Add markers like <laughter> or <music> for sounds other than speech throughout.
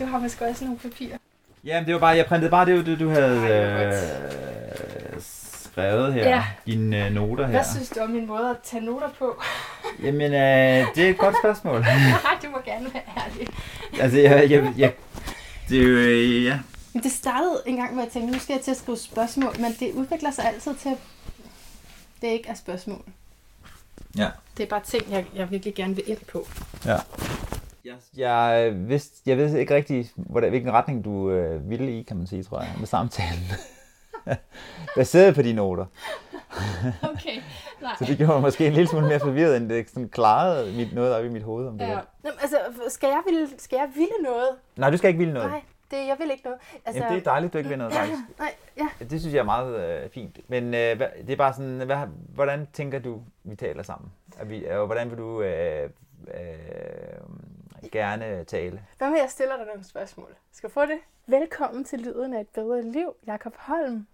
Du har måske også nogle papirer. Jamen, det var bare, jeg printede bare det, du, du havde øh, skrevet her. Ja. Dine øh, noter her. Hvad synes du om min måde at tage noter på? <laughs> Jamen, øh, det er et godt spørgsmål. <laughs> Nej, du må gerne være ærlig. altså, jeg, jeg, jeg, det er jo, øh, ja. Men det startede en gang, hvor jeg tænkte, nu skal jeg til at skrive spørgsmål, men det udvikler sig altid til, at det ikke er spørgsmål. Ja. Det er bare ting, jeg, jeg virkelig gerne vil ind på. Ja. Jeg, jeg, vidste, jeg ved ikke rigtig, hvordan, hvilken retning du øh, ville i, kan man sige, tror jeg, med samtalen. <laughs> Baseret på de noter. Okay, nej. Så det gjorde mig måske en lille smule mere forvirret, end det sådan klarede mit, noget op i mit hoved om det Ja. der. Nå, men altså, skal jeg, ville, skal jeg ville noget? Nej, du skal ikke ville noget. Nej, det, jeg vil ikke noget. Altså, Jamen, det er dejligt, du ikke vil noget, faktisk. <clears throat> Nej, ja. Det synes jeg er meget øh, fint. Men øh, det er bare sådan, hvad, hvordan tænker du, vi taler sammen? Er vi, og hvordan vil du øh, øh, gerne tale? Hvad med, jeg stiller dig nogle spørgsmål? Skal få det? Velkommen til Lyden af et bedre liv, Jakob Holm.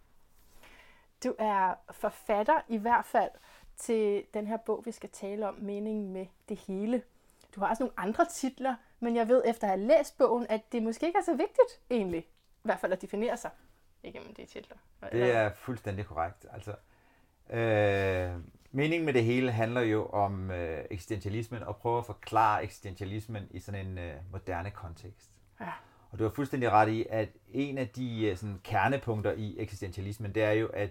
Du er forfatter i hvert fald til den her bog, vi skal tale om, Meningen med det hele. Du har også nogle andre titler, men jeg ved efter at have læst bogen, at det måske ikke er så vigtigt egentlig, i hvert fald at definere sig igennem de titler. Det er fuldstændig korrekt. Altså, øh, meningen med det hele handler jo om øh, eksistentialismen og prøve at forklare eksistentialismen i sådan en øh, moderne kontekst. Ja. Og du har fuldstændig ret i, at en af de øh, sådan, kernepunkter i eksistentialismen, det er jo, at,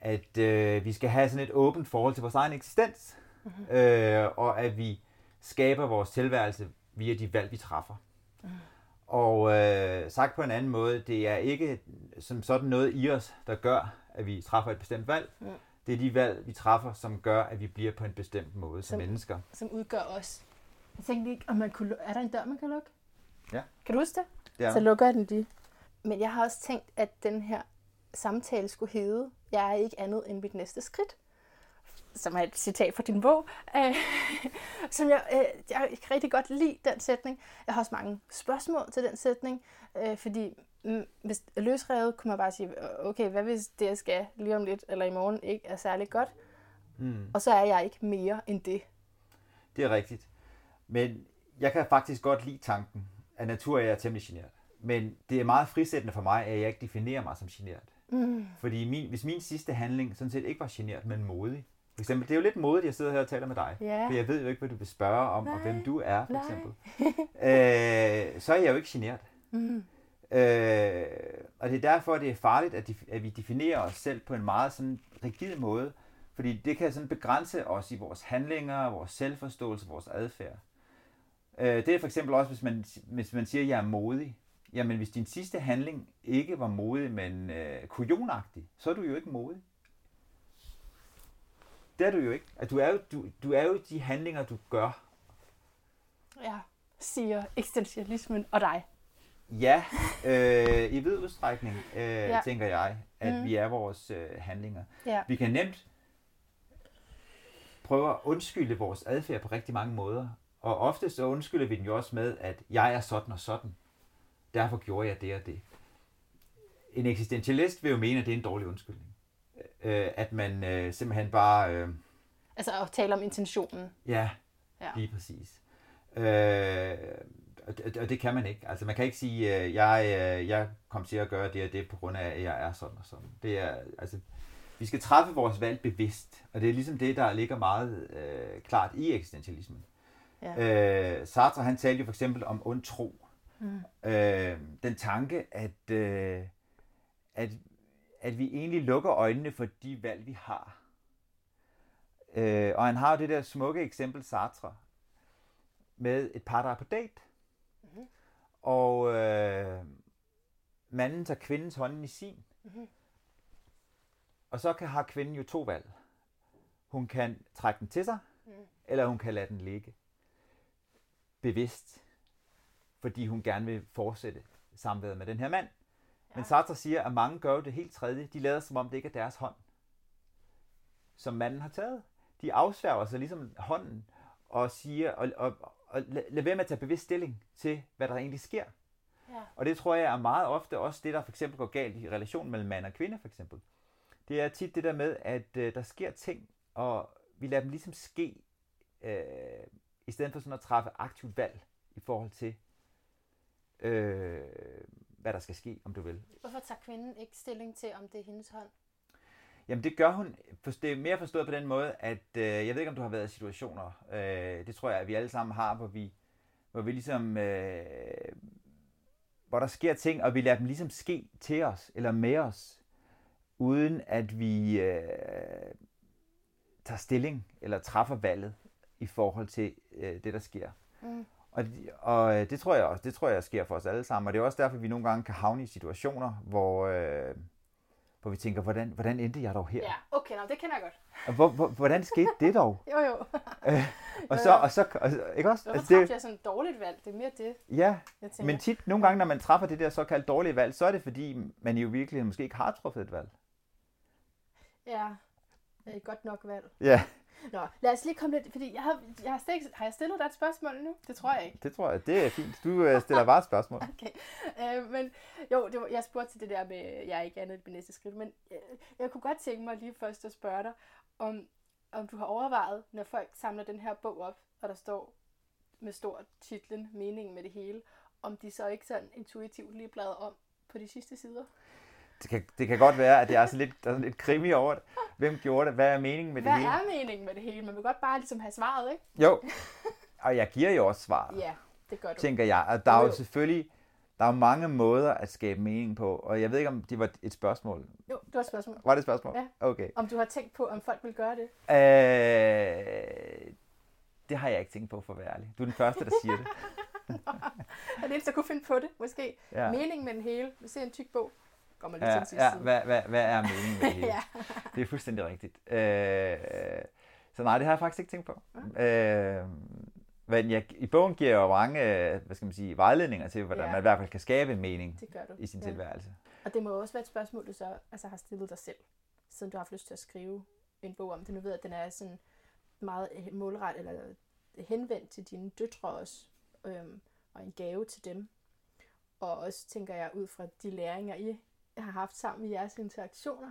at øh, vi skal have sådan et åbent forhold til vores egen eksistens, mm-hmm. øh, og at vi skaber vores tilværelse via de valg, vi træffer. Mm. Og øh, sagt på en anden måde, det er ikke som sådan noget i os, der gør, at vi træffer et bestemt valg. Mm. Det er de valg, vi træffer, som gør, at vi bliver på en bestemt måde som, Som- mennesker. Som udgør os. Jeg tænkte ikke, om man kunne, er der en dør, man kan lukke? Ja. Kan du huske det? Er Så lukker jeg den lige. Men jeg har også tænkt, at den her samtale skulle hedde, jeg er ikke andet end mit næste skridt. Som er et citat fra din bog. <laughs> Øh, som jeg, øh, jeg kan rigtig godt lide den sætning. Jeg har også mange spørgsmål til den sætning. Øh, fordi hvis løsrevet kunne man bare sige, "Øh, okay, hvad hvis det, jeg skal lige om lidt eller i morgen ikke er særlig godt? Mm. Og så er jeg ikke mere end det. Det er rigtigt. Men jeg kan faktisk godt lide tanken. Af natur er jeg temmelig generet. Men det er meget frisættende for mig, at jeg ikke definerer mig som generet. Mm. Fordi min, hvis min sidste handling sådan set ikke var generet, men modig. For eksempel, det er jo lidt modigt, at jeg sidder her og taler med dig. Ja. For jeg ved jo ikke, hvad du vil spørge om, og Nej. hvem du er, for Nej. eksempel. <laughs> øh, så er jeg jo ikke generet. Mm. Øh, og det er derfor, det er farligt, at, de, at vi definerer os selv på en meget sådan rigid måde. Fordi det kan sådan begrænse os i vores handlinger, vores selvforståelse, vores adfærd. Øh, det er for eksempel også, hvis man, hvis man siger, at jeg er modig. Jamen, hvis din sidste handling ikke var modig, men øh, kujonagtig, så er du jo ikke modig. Det er du jo ikke. At du, er jo, du, du er jo de handlinger, du gør. Ja, siger eksistentialismen og dig. Ja, øh, i vid udstrækning, øh, Ja. tænker jeg, at Mm. vi er vores øh, handlinger. Ja. Vi kan nemt prøve at undskylde vores adfærd på rigtig mange måder. Og ofte så undskylder vi den jo også med, at jeg er sådan og sådan. Derfor gjorde jeg det og det. En eksistentialist vil jo mene, at det er en dårlig undskyldning. Øh, at man øh, simpelthen bare... Øh, Altså at tale om intentionen. Ja, Ja. ja. lige præcis. Øh, og, det- og det kan man ikke. Altså man kan ikke sige, øh, jeg, øh, jeg kom til at gøre det og det på grund af, at jeg er sådan og sådan. Det er, altså, vi skal træffe vores valg bevidst, og det er ligesom det, der ligger meget øh, klart i eksistentialismen. Ja. Øh, Sartre han talte jo for eksempel om ond tro. Mm. Øh, den tanke, at, øh, at, at vi egentlig lukker øjnene for de valg, vi har. Øh, og han har jo det der smukke eksempel, Sartre, med et par, der er på date. Og øh, manden tager kvindens hånd i sin. Mhm. Og så kan, har kvinden jo to valg. Hun kan trække den til sig, Mm. eller hun kan lade den ligge. Bevidst. Fordi hun gerne vil fortsætte samværet med den her mand. Ja. Men Sartre siger, at mange gør det helt tredje. De lader som om det ikke er deres hånd, som manden har taget. De afsværger sig ligesom hånden og siger, og, og, og lad, lad være med at tage bevidst stilling til, hvad der egentlig sker. Ja. Og det tror jeg er meget ofte også det, der for eksempel går galt i relationen mellem mand og kvinde for eksempel. Det er tit det der med, at øh, der sker ting, og vi lader dem ligesom ske, øh, i stedet for sådan at træffe aktivt valg i forhold til, øh, hvad der skal ske, om du vil. Hvorfor tager kvinden ikke stilling til, om det er hendes hånd? Jamen det gør hun, det er mere forstået på den måde, at øh, jeg ved ikke, om du har været i situationer, øh, det tror jeg, at vi alle sammen har, hvor vi, hvor vi ligesom, øh, hvor der sker ting, og vi lader dem ligesom ske til os, eller med os, uden at vi øh, tager stilling, eller træffer valget i forhold til øh, det, der sker. Mm. Og, og øh, det tror jeg også, det tror jeg sker for os alle sammen, og det er også derfor, vi nogle gange kan havne i situationer, hvor... Øh, hvor vi tænker, hvordan, hvordan endte jeg dog her? Ja, okay, nå, det kender jeg godt. Og hvor, hvor, hvordan skete det dog? <laughs> jo, jo. øh, og, så, og så, og, ikke også? Hvorfor altså, det, jeg sådan et dårligt valg? Det er mere det. Ja, men tit, nogle gange, når man træffer det der såkaldt dårlige valg, så er det fordi, man jo virkelig måske ikke har truffet et valg. Ja, et godt nok valg. Ja. Nå, lad os lige komme lidt, fordi jeg har, jeg har, stillet, har jeg stillet dig et spørgsmål nu? Det tror jeg ikke. Det tror jeg, det er fint. Du øh, stiller bare et spørgsmål. <laughs> okay. Øh, men jo, det var, jeg spurgte til det der med, jeg er ikke andet end næste skridt, men jeg, øh, jeg kunne godt tænke mig lige først at spørge dig, om, om du har overvejet, når folk samler den her bog op, og der står med stor titlen, meningen med det hele, om de så ikke sådan intuitivt lige bladrer om på de sidste sider? det kan, det kan godt være, at det er sådan lidt, der er sådan lidt krimi over det. Hvem gjorde det? Hvad er meningen med Hvad det hele? Hvad er meningen med det hele? Man vil godt bare ligesom have svaret, ikke? Jo, <laughs> og jeg giver jo også svaret. Ja, det gør du. Tænker jeg. Og der er jo selvfølgelig der er mange måder at skabe mening på, og jeg ved ikke, om det var et spørgsmål. Jo, det var et spørgsmål. Var det et spørgsmål? Ja. Okay. Om du har tænkt på, om folk vil gøre det? Øh, det har jeg ikke tænkt på, for at være ærlig. Du er den første, der siger det. <laughs> er det eneste, jeg kunne finde på det, måske. Ja. Meningen med den hele. Vi ser en tyk bog kommer lige ja, til ja, hvad, hvad, hvad er meningen med det <laughs> hele? ja. Det er fuldstændig rigtigt. Øh, så nej, det har jeg faktisk ikke tænkt på. Ja. Øh, men jeg, i bogen giver jeg jo mange hvad skal man sige, vejledninger til, hvordan ja. man i hvert fald kan skabe en mening i sin ja. tilværelse. Og det må også være et spørgsmål, du så altså, har stillet dig selv, siden du har haft lyst til at skrive en bog om det. Nu ved jeg, at den er sådan meget målrettet eller henvendt til dine døtre også, øhm, og en gave til dem. Og også tænker jeg ud fra de læringer, I har haft sammen i jeres interaktioner.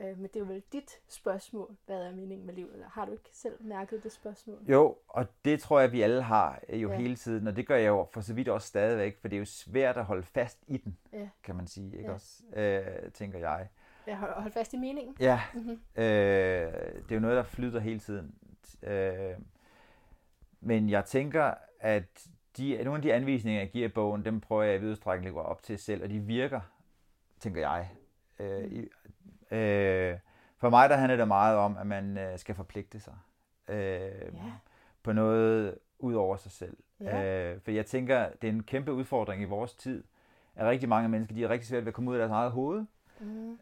Øh, men det er jo vel dit spørgsmål, hvad er meningen med livet? Eller har du ikke selv mærket det spørgsmål? Jo, og det tror jeg, vi alle har øh, jo ja. hele tiden, og det gør jeg jo for så vidt også stadigvæk, for det er jo svært at holde fast i den, ja. kan man sige, ikke ja. også, øh, tænker jeg. Ja, hold, hold fast i meningen. Ja, mm-hmm. øh, det er jo noget, der flyder hele tiden. Øh, men jeg tænker, at de, nogle af de anvisninger, jeg giver i bogen, dem prøver jeg i videstrækning at op til selv, og de virker tænker jeg. Øh, mm. øh, for mig der handler det meget om, at man øh, skal forpligte sig øh, yeah. på noget ud over sig selv. Yeah. Øh, for jeg tænker, det er en kæmpe udfordring i vores tid, at rigtig mange mennesker de er rigtig svært ved at komme ud af deres eget hoved. Mm.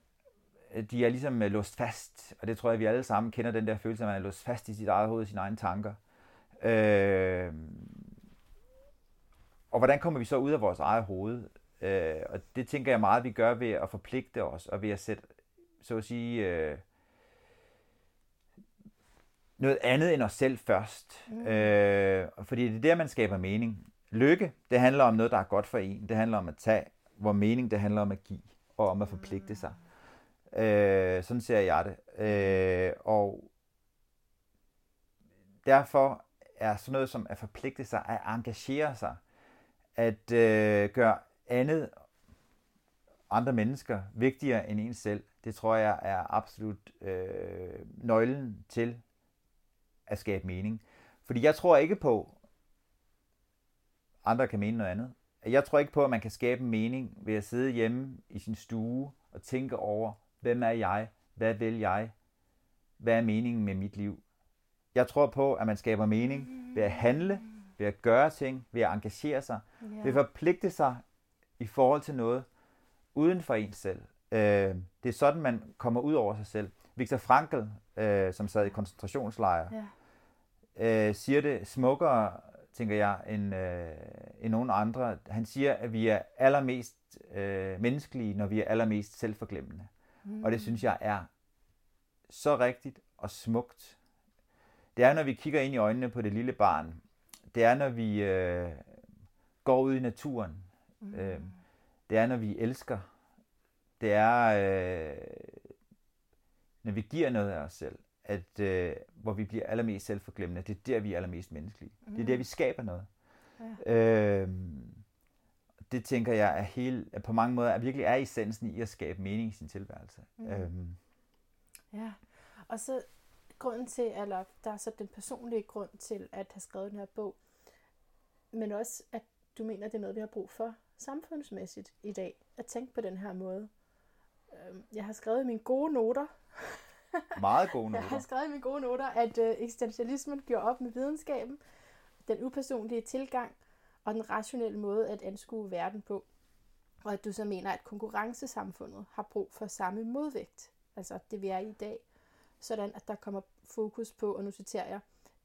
De er ligesom øh, låst fast, og det tror jeg, vi alle sammen kender den der følelse, at man er låst fast i sit eget hoved, sine egne tanker. Øh, og hvordan kommer vi så ud af vores eget hoved? Øh, og det tænker jeg meget, vi gør ved at forpligte os, og ved at sætte, så at sige, øh, noget andet end os selv først. Mm. Øh, fordi det er der, man skaber mening. Lykke, det handler om noget, der er godt for en. Det handler om at tage, hvor mening, det handler om at give, og om at forpligte mm. sig. Øh, sådan ser jeg det. Øh, og derfor er sådan noget som at forpligte sig, at engagere sig, at øh, gøre andet andre mennesker vigtigere end en selv, det tror jeg er absolut øh, nøglen til at skabe mening. Fordi jeg tror ikke på, andre kan mene noget andet. Jeg tror ikke på, at man kan skabe en mening ved at sidde hjemme i sin stue og tænke over, hvem er jeg? Hvad vil jeg? Hvad er meningen med mit liv? Jeg tror på, at man skaber mening ved at handle, ved at gøre ting, ved at engagere sig, ja. ved at forpligte sig i forhold til noget uden for en selv. Øh, det er sådan, man kommer ud over sig selv. Viktor Frankl, øh, som sad i koncentrationslejre, ja. øh, siger det smukkere, tænker jeg, end, øh, end nogen andre. Han siger, at vi er allermest øh, menneskelige, når vi er allermest selvforglemmende. Mm. Og det synes jeg er så rigtigt og smukt. Det er, når vi kigger ind i øjnene på det lille barn. Det er, når vi øh, går ud i naturen Mm. Øh, det er, når vi elsker. Det er, øh, når vi giver noget af os selv, at øh, hvor vi bliver allermest selvforglemmende. Det er der, vi er allermest menneskelige. Mm. Det er der, vi skaber noget. Ja. Øh, det tænker jeg er helt, er på mange måder er virkelig er essensen i at skabe mening i sin tilværelse. Mm. Øhm. Ja, og så grunden til, eller der er så den personlige grund til at have skrevet den her bog, men også at du mener, det er noget, vi har brug for samfundsmæssigt i dag, at tænke på den her måde. Øhm, jeg har skrevet i mine gode noter, <laughs> meget gode noter. Jeg har skrevet i mine gode noter, at øh, eksistentialismen gjorde op med videnskaben, den upersonlige tilgang og den rationelle måde at anskue verden på. Og at du så mener, at konkurrencesamfundet har brug for samme modvægt, altså det vi er i i dag, sådan at der kommer fokus på, og nu citerer jeg,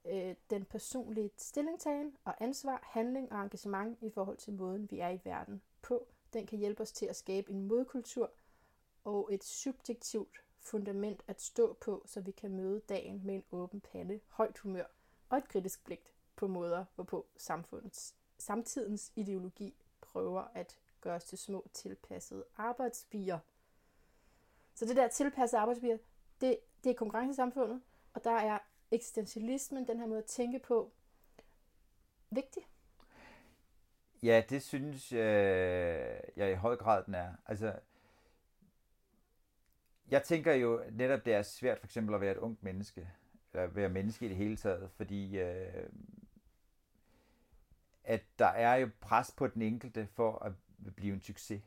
øh, den personlige stillingtagen og ansvar, handling og engagement i forhold til måden, vi er i verden på. Den kan hjælpe os til at skabe en modkultur og et subjektivt fundament at stå på, så vi kan møde dagen med en åben pande, højt humør og et kritisk blik på måder, hvorpå samfundets, samtidens ideologi prøver at gøre os til små tilpassede arbejdsbier. Så det der tilpassede arbejdsbier, det, det er konkurrencesamfundet, og der er eksistentialismen, den her måde at tænke på, vigtig. Ja, det synes jeg, jeg i høj grad den er. Altså, jeg tænker jo netop, det er svært for eksempel at være et ungt menneske, eller være menneske i det hele taget, fordi øh, at der er jo pres på den enkelte for at blive en succes.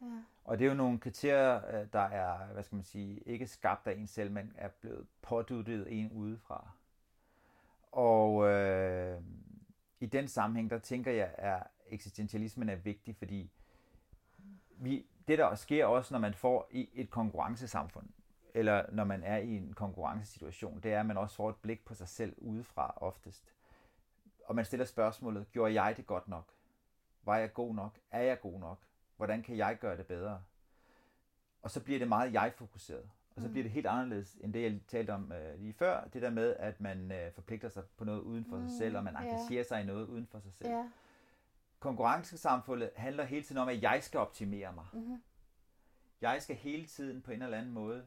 Ja. Og det er jo nogle kriterier, øh, der er, hvad skal man sige, ikke skabt af en selv, men er blevet påduttet en udefra. Og øh, i den sammenhæng, der tænker jeg, at eksistentialismen er vigtig, fordi vi, det der sker også, når man får i et konkurrencesamfund, eller når man er i en konkurrencesituation, det er, at man også får et blik på sig selv udefra oftest. Og man stiller spørgsmålet, gjorde jeg det godt nok? Var jeg god nok? Er jeg god nok? Hvordan kan jeg gøre det bedre? Og så bliver det meget jeg-fokuseret. Og så mm. bliver det helt anderledes end det, jeg talte om øh, lige før. Det der med, at man øh, forpligter sig på noget uden for mm, sig selv, og man engagerer yeah. sig i noget uden for sig selv. Yeah konkurrencesamfundet handler hele tiden om, at jeg skal optimere mig. Mm-hmm. Jeg skal hele tiden på en eller anden måde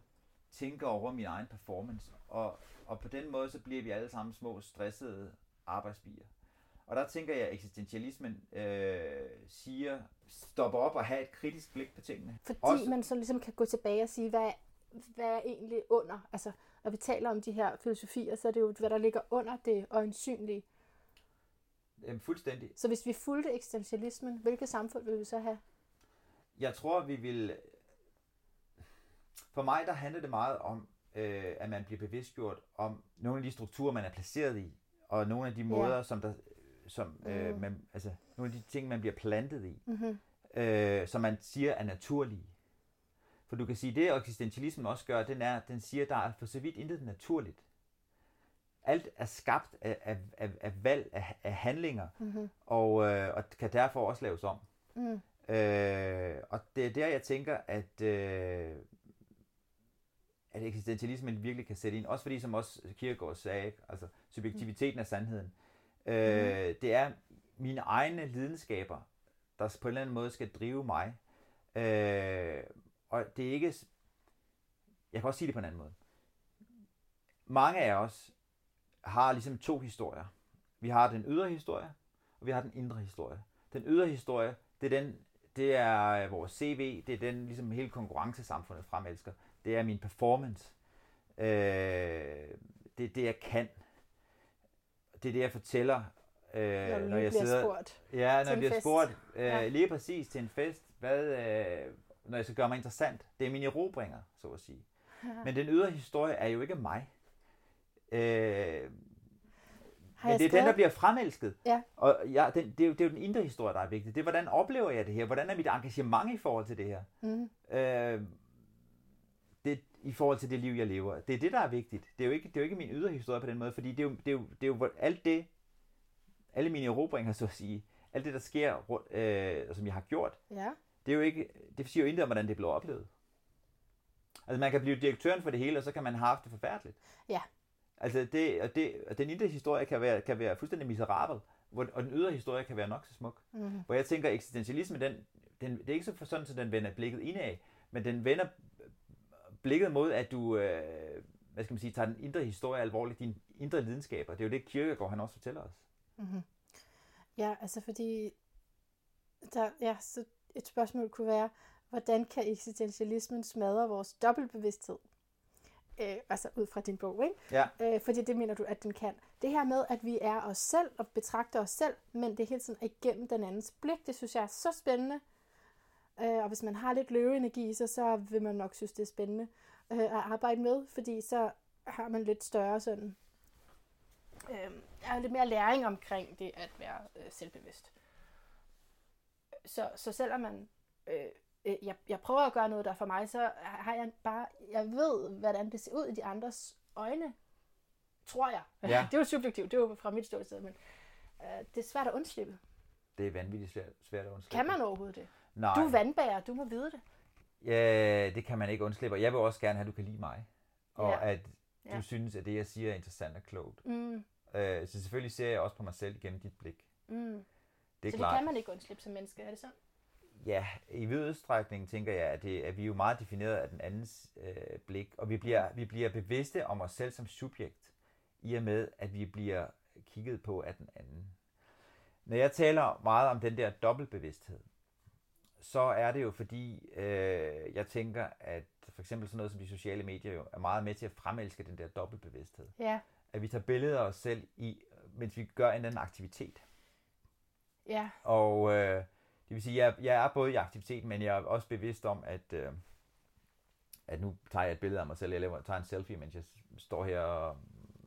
tænke over min egen performance. Og, og på den måde, så bliver vi alle sammen små, stressede arbejdsbier. Og der tænker jeg, at eksistentialismen øh, siger, stop op og have et kritisk blik på tingene. Fordi Også, man så ligesom kan gå tilbage og sige, hvad, hvad er egentlig under? Altså, når vi taler om de her filosofier, så er det jo, hvad der ligger under det øjensynlige. Jamen, fuldstændig. Så hvis vi fulgte eksistentialismen, hvilket samfund ville vi så have? Jeg tror, vi vil... For mig, der handler det meget om, øh, at man bliver bevidstgjort om nogle af de strukturer, man er placeret i, og nogle af de måder, ja. som der, som, øh, mm. man, altså, nogle af de ting, man bliver plantet i, mm-hmm. øh, som man siger er naturlige. For du kan sige, det eksistentialismen også gør, den er, den siger, der er for så vidt intet naturligt alt er skabt af, af, af, af valg, af, af handlinger, mm-hmm. og, øh, og kan derfor også laves om. Mm. Øh, og det er der, jeg tænker, at, øh, at eksistentialismen virkelig kan sætte ind. Også fordi, som også Kierkegaard sagde, altså subjektiviteten af sandheden. Mm-hmm. Øh. Det er mine egne lidenskaber, der på en eller anden måde skal drive mig. Øh, og det er ikke... Jeg kan også sige det på en anden måde. Mange af os har ligesom to historier. Vi har den ydre historie, og vi har den indre historie. Den ydre historie, det er, den, det er vores CV, det er den, ligesom hele konkurrencesamfundet fremelsker. Det er min performance. Øh, det er det, jeg kan. Det er det, jeg fortæller, øh, når, når jeg sidder... Spurgt ja, når jeg bliver fest. spurgt. Øh, ja. Lige præcis til en fest. Hvad, øh, når jeg skal gøre mig interessant. Det er mine erobringer, så at sige. Ja. Men den ydre historie er jo ikke mig. Øh, men det er den, der bliver fremelsket. Ja. Og ja, den, det, er jo, det er jo den indre historie, der er vigtig. Det er, hvordan oplever jeg det her? Hvordan er mit engagement i forhold til det her? Mm. Øh, I forhold til det liv, jeg lever. Det er det, der er vigtigt. Det er jo ikke, det er jo ikke min ydre historie på den måde, fordi det er jo, det er jo, det er jo alt det, alle mine erobringer, så at sige, alt det, der sker, øh, som jeg har gjort, ja. det er jo ikke, det siger jo intet om, hvordan det blev oplevet. Altså man kan blive direktøren for det hele, og så kan man have haft det forfærdeligt. Ja. Altså, det, og, det, og den indre historie kan være, kan være fuldstændig miserabel, hvor, og den ydre historie kan være nok så smuk. Mm. Hvor jeg tænker, eksistentialisme, den, den, det er ikke så for sådan, at den vender blikket indad, men den vender blikket mod, at du, øh, hvad skal man sige, tager den indre historie alvorligt, dine indre lidenskaber. Det er jo det, Kierkegaard han også fortæller os. Mm-hmm. Ja, altså fordi der, ja, så et spørgsmål kunne være, hvordan kan eksistentialismen smadre vores dobbeltbevidsthed? Øh, altså ud fra din bog, ikke? Ja. Øh, fordi det mener du, at den kan. Det her med, at vi er os selv og betragter os selv, men det er hele tiden igennem den andens blik, det synes jeg er så spændende. Øh, og hvis man har lidt løveenergi i sig, så vil man nok synes, det er spændende øh, at arbejde med, fordi så har man lidt større sådan, øh, er lidt mere læring omkring det at være øh, selvbevidst. Så, så selvom man, øh, øh, jeg, jeg prøver at gøre noget, der er for mig, så har jeg bare, jeg ved, hvordan det ser ud i de andres øjne, tror jeg. Ja. <laughs> det er jo subjektivt, det er jo fra mit ståsted, men øh, det er svært at undslippe. Det er vanvittigt svært, svært at undslippe. Kan man overhovedet det? Nej. Du er vandbærer, du må vide det. Ja, det kan man ikke undslippe. Og jeg vil også gerne have, at du kan lide mig. Og Ja. at du Ja. synes, at det, jeg siger, er interessant og klogt. Mm, Øh, så selvfølgelig ser jeg også på mig selv gennem dit blik. mm. Det er Så klart. det kan man ikke undslippe som menneske, er det sådan? Ja, i vid udstrækning tænker jeg, at, det, at vi er jo meget defineret af den andens øh, blik, og vi bliver, vi bliver bevidste om os selv som subjekt, i og med, at vi bliver kigget på af den anden. Når jeg taler meget om den der dobbeltbevidsthed, så er det jo fordi, øh, jeg tænker, at for eksempel sådan noget som de sociale medier jo er meget med til at fremelske den der dobbeltbevidsthed. Ja, At vi tager billeder af os selv, i, mens vi gør en eller anden aktivitet. ja, Og øh, det vil sige, at jeg, jeg er både i aktivitet, men jeg er også bevidst om, at, øh, at nu tager jeg et billede af mig selv. Jeg laver, tager en selfie, mens jeg står her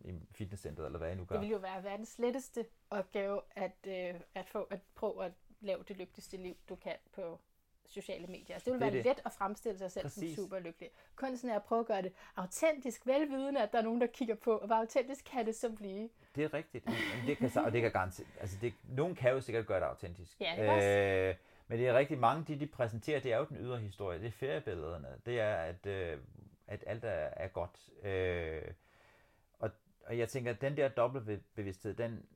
i fitnesscenteret, eller hvad jeg nu gør. det ville jo være verdens letteste opgave at, øh, at få at prøve at lave det lykkeligste liv, du kan på sociale medier. Altså, det er være det. let at fremstille sig selv Præcis. som super lykkelig. Kunsten er at prøve at gøre det autentisk, velvidende, at der er nogen, der kigger på, og hvor autentisk kan det så blive. Det er rigtigt. Men det kan, og det kan garanteret, altså det, nogen kan jo sikkert gøre det autentisk. Ja, det øh, men det er rigtigt, mange de, de præsenterer, det er jo den ydre historie, det er feriebillederne, det er, at, øh, at alt er, er godt. Øh, og, og jeg tænker, at den der dobbeltbevidsthed, den,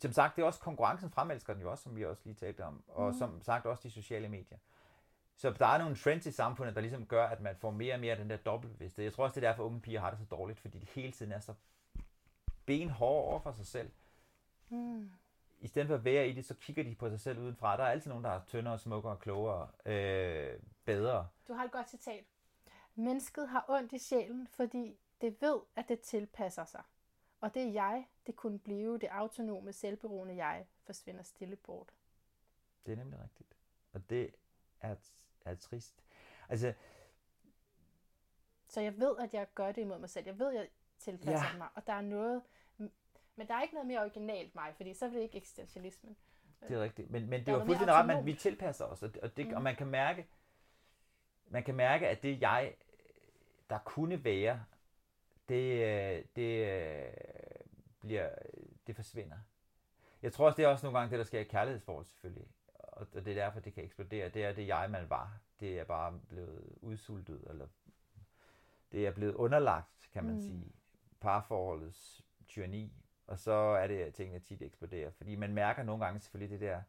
som sagt, det er også konkurrencen fremelsker den jo også, som vi også lige talte om, og Mhm. som sagt også de sociale medier. Så der er nogle trends i samfundet, der ligesom gør, at man får mere og mere af den der dobbeltbevidsthed. Jeg tror også, det er derfor, unge piger har det så dårligt, fordi de hele tiden er så benhårde over for sig selv. Mm. I stedet for at være i det, så kigger de på sig selv udenfra. Der er altid nogen, der er tyndere, smukkere, klogere, øh, bedre. Du har et godt citat. Mennesket har ondt i sjælen, fordi det ved, at det tilpasser sig. Og det er jeg, det kunne blive, det autonome, selvberoende jeg, forsvinder stille bort. Det er nemlig rigtigt. Og det er, er trist. Altså, Så jeg ved, at jeg gør det imod mig selv. Jeg ved, at jeg tilpasser Ja. mig. Og der er noget... Men der er ikke noget mere originalt mig, fordi så er det ikke eksistentialismen. det er rigtigt. Men, men det mere fuldstændig ret, autonomt. vi tilpasser os. Og, det, og, det, Mm. og man kan mærke, man kan mærke, at det jeg, der kunne være, det, øh, det øh, bliver, det forsvinder. Jeg tror også, det er også nogle gange det, der sker i kærlighedsforhold selvfølgelig. Og det er derfor, det kan eksplodere. Det er det jeg, man var. Det er bare blevet udsultet, eller det er blevet underlagt, kan man mm. sige, parforholdets tyranni. Og så er det, at tingene tit eksploderer. Fordi man mærker nogle gange selvfølgelig det der,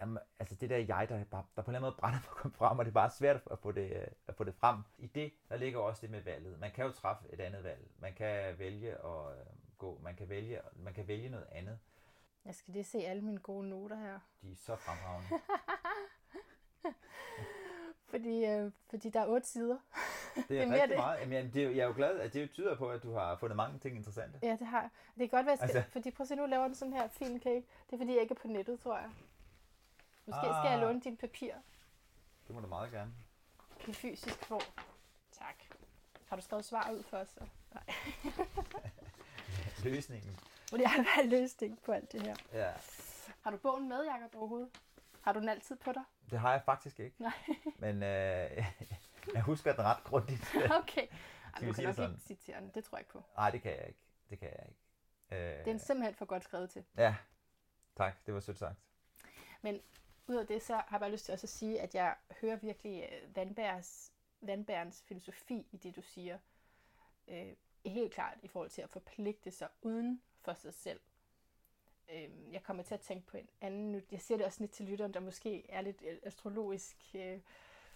jamen, altså det der jeg, der, bare, der på en eller anden måde brænder for at komme frem, og det er bare svært at få det, øh, at få det frem. I det, der ligger også det med valget. Man kan jo træffe et andet valg. Man kan vælge at øh, gå. Man kan vælge, man kan vælge noget andet. Jeg skal lige se alle mine gode noter her. De er så fremragende. <laughs> Fordi, øh, fordi der er otte sider. Det er, <laughs> Det er rigtig det. meget. Jamen, det er, jo- jeg er jo glad, at det tyder på, at du har fundet mange ting interessante. Ja, det har jeg. Det kan godt være, jeg skal, Altså- fordi prøv at se, nu laver den sådan her fin cake. Det er fordi, jeg ikke er på nettet, tror jeg. Måske skal jeg Ah. låne din papir Det må du meget gerne. i fysisk form. Tak. Har du skrevet svar ud for os? Så? Nej. <laughs> Løsningen. Jeg have været løsning på alt det her. Ja, Har du bogen med, Jacob, overhovedet? Har du den altid på dig? det har jeg faktisk ikke. Nej. <laughs> Men øh, <laughs> jeg husker den ret grundigt. Okay. Ej, du kan nok sådan? ikke citere den. Det tror jeg ikke på. Nej, det kan jeg ikke. Det kan jeg ikke. Øh, Det er simpelthen for godt skrevet til. Ja, tak. Det var sødt sagt. Men ud af det, så har jeg bare lyst til også at sige, at jeg hører virkelig øh, Vandbærs, Vandbærens filosofi i det, du siger. Øh, helt klart i forhold til at forpligte sig uden for sig selv. Øh, jeg kommer til at tænke på en anden. Jeg siger det også lidt til lytteren, der måske er lidt øh, astrologisk øh,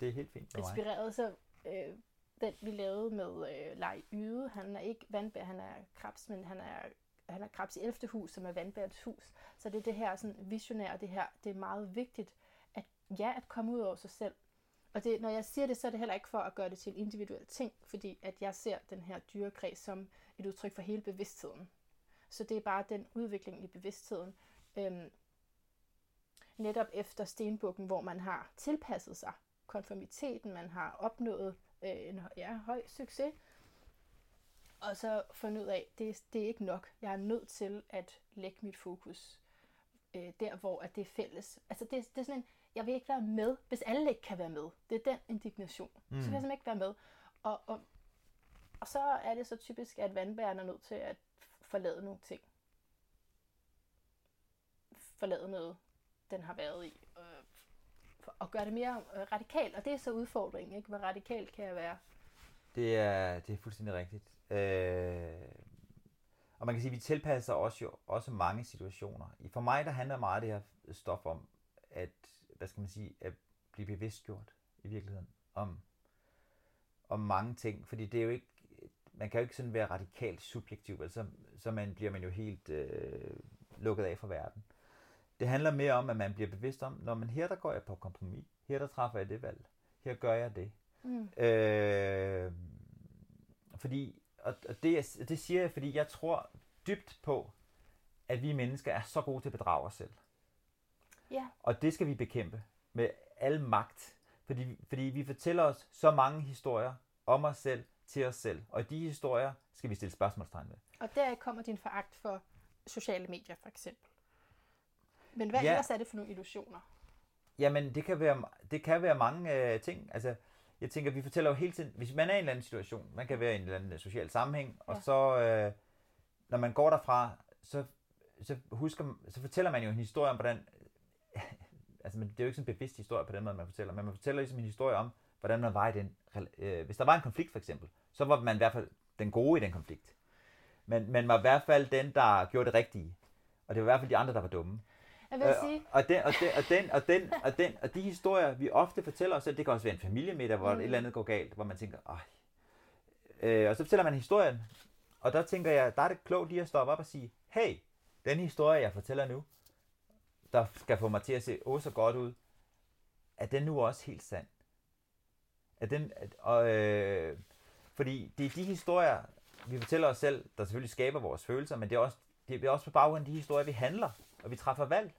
Det er helt fint inspireret. Så øh, den, vi lavede med øh, Lej Yde, han er ikke vandbær, han er krebs, men han er han har Krebs i 11. hus, som er vandbærets hus. Så det er det her sådan visionære, det her, det er meget vigtigt, at ja, at komme ud over sig selv. Og det, når jeg siger det, så er det heller ikke for at gøre det til en individuel ting, fordi at jeg ser den her dyrekreds som et udtryk for hele bevidstheden. Så det er bare den udvikling i bevidstheden. Øhm, netop efter stenbukken, hvor man har tilpasset sig konformiteten, man har opnået øh, en ja, høj succes, og så fundet ud af, det, det er ikke nok. Jeg er nødt til at lægge mit fokus øh, der, hvor at det er fælles. Altså det, det er sådan en, jeg vil ikke være med, hvis alle ikke kan være med. Det er den indignation. Mm. Så vil jeg simpelthen ikke være med. Og, og, og så er det så typisk, at vandbærerne er nødt til at forlade nogle ting. Forlade noget, den har været i. Øh, og gøre det mere øh, radikalt. Og det er så udfordringen, ikke? Hvor radikalt kan jeg være? Det er, det er fuldstændig rigtigt. Øh, og man kan sige, at vi tilpasser os jo også mange situationer. For mig, der handler meget det her stof om, at, hvad skal man sige, at blive bevidstgjort i virkeligheden om, om mange ting. Fordi det er jo ikke, man kan jo ikke sådan være radikalt subjektiv, altså, så man bliver man jo helt øh, lukket af for verden. Det handler mere om, at man bliver bevidst om, når man her der går jeg på kompromis, her der træffer jeg det valg, her gør jeg det. Mm. Øh, fordi, og, og det, det siger jeg, fordi jeg tror dybt på, at vi mennesker er så gode til at bedrage os selv. Ja. Og det skal vi bekæmpe med al magt. Fordi, fordi vi fortæller os så mange historier om os selv, til os selv. Og de historier skal vi stille spørgsmålstegn med. Og der kommer din foragt for sociale medier, for eksempel. Men hvad ja. ellers er det for nogle illusioner? Jamen, det kan være, det kan være mange øh, ting. Altså, jeg tænker, vi fortæller jo hele tiden, hvis man er i en eller anden situation, man kan være i en eller anden øh, social sammenhæng, ja. og så, øh, når man går derfra, så, så, husker, så fortæller man jo en historie om, hvordan, <laughs> altså det er jo ikke sådan en bevidst historie på den måde, man fortæller, men man fortæller ligesom en historie om, hvordan man var i den, øh, hvis der var en konflikt for eksempel, så var man i hvert fald den gode i den konflikt. Men man var i hvert fald den, der gjorde det rigtige. Og det var i hvert fald de andre, der var dumme. Jeg vil øh, sige. Og, den, og, den, og, den, og, den, og, den, og de historier, vi ofte fortæller os selv, det kan også være en familiemiddag, hvor mm. et eller andet går galt, hvor man tænker, ej. Øh, og så fortæller man historien, og der tænker jeg, der er det klogt lige at stoppe op og sige, hey, den historie, jeg fortæller nu, der skal få mig til at se åh så godt ud, er den nu også helt sand? Er den, og, øh, fordi det er de historier, vi fortæller os selv, der selvfølgelig skaber vores følelser, men det er også, det er også på baggrund af de historier, vi handler, og vi træffer valg.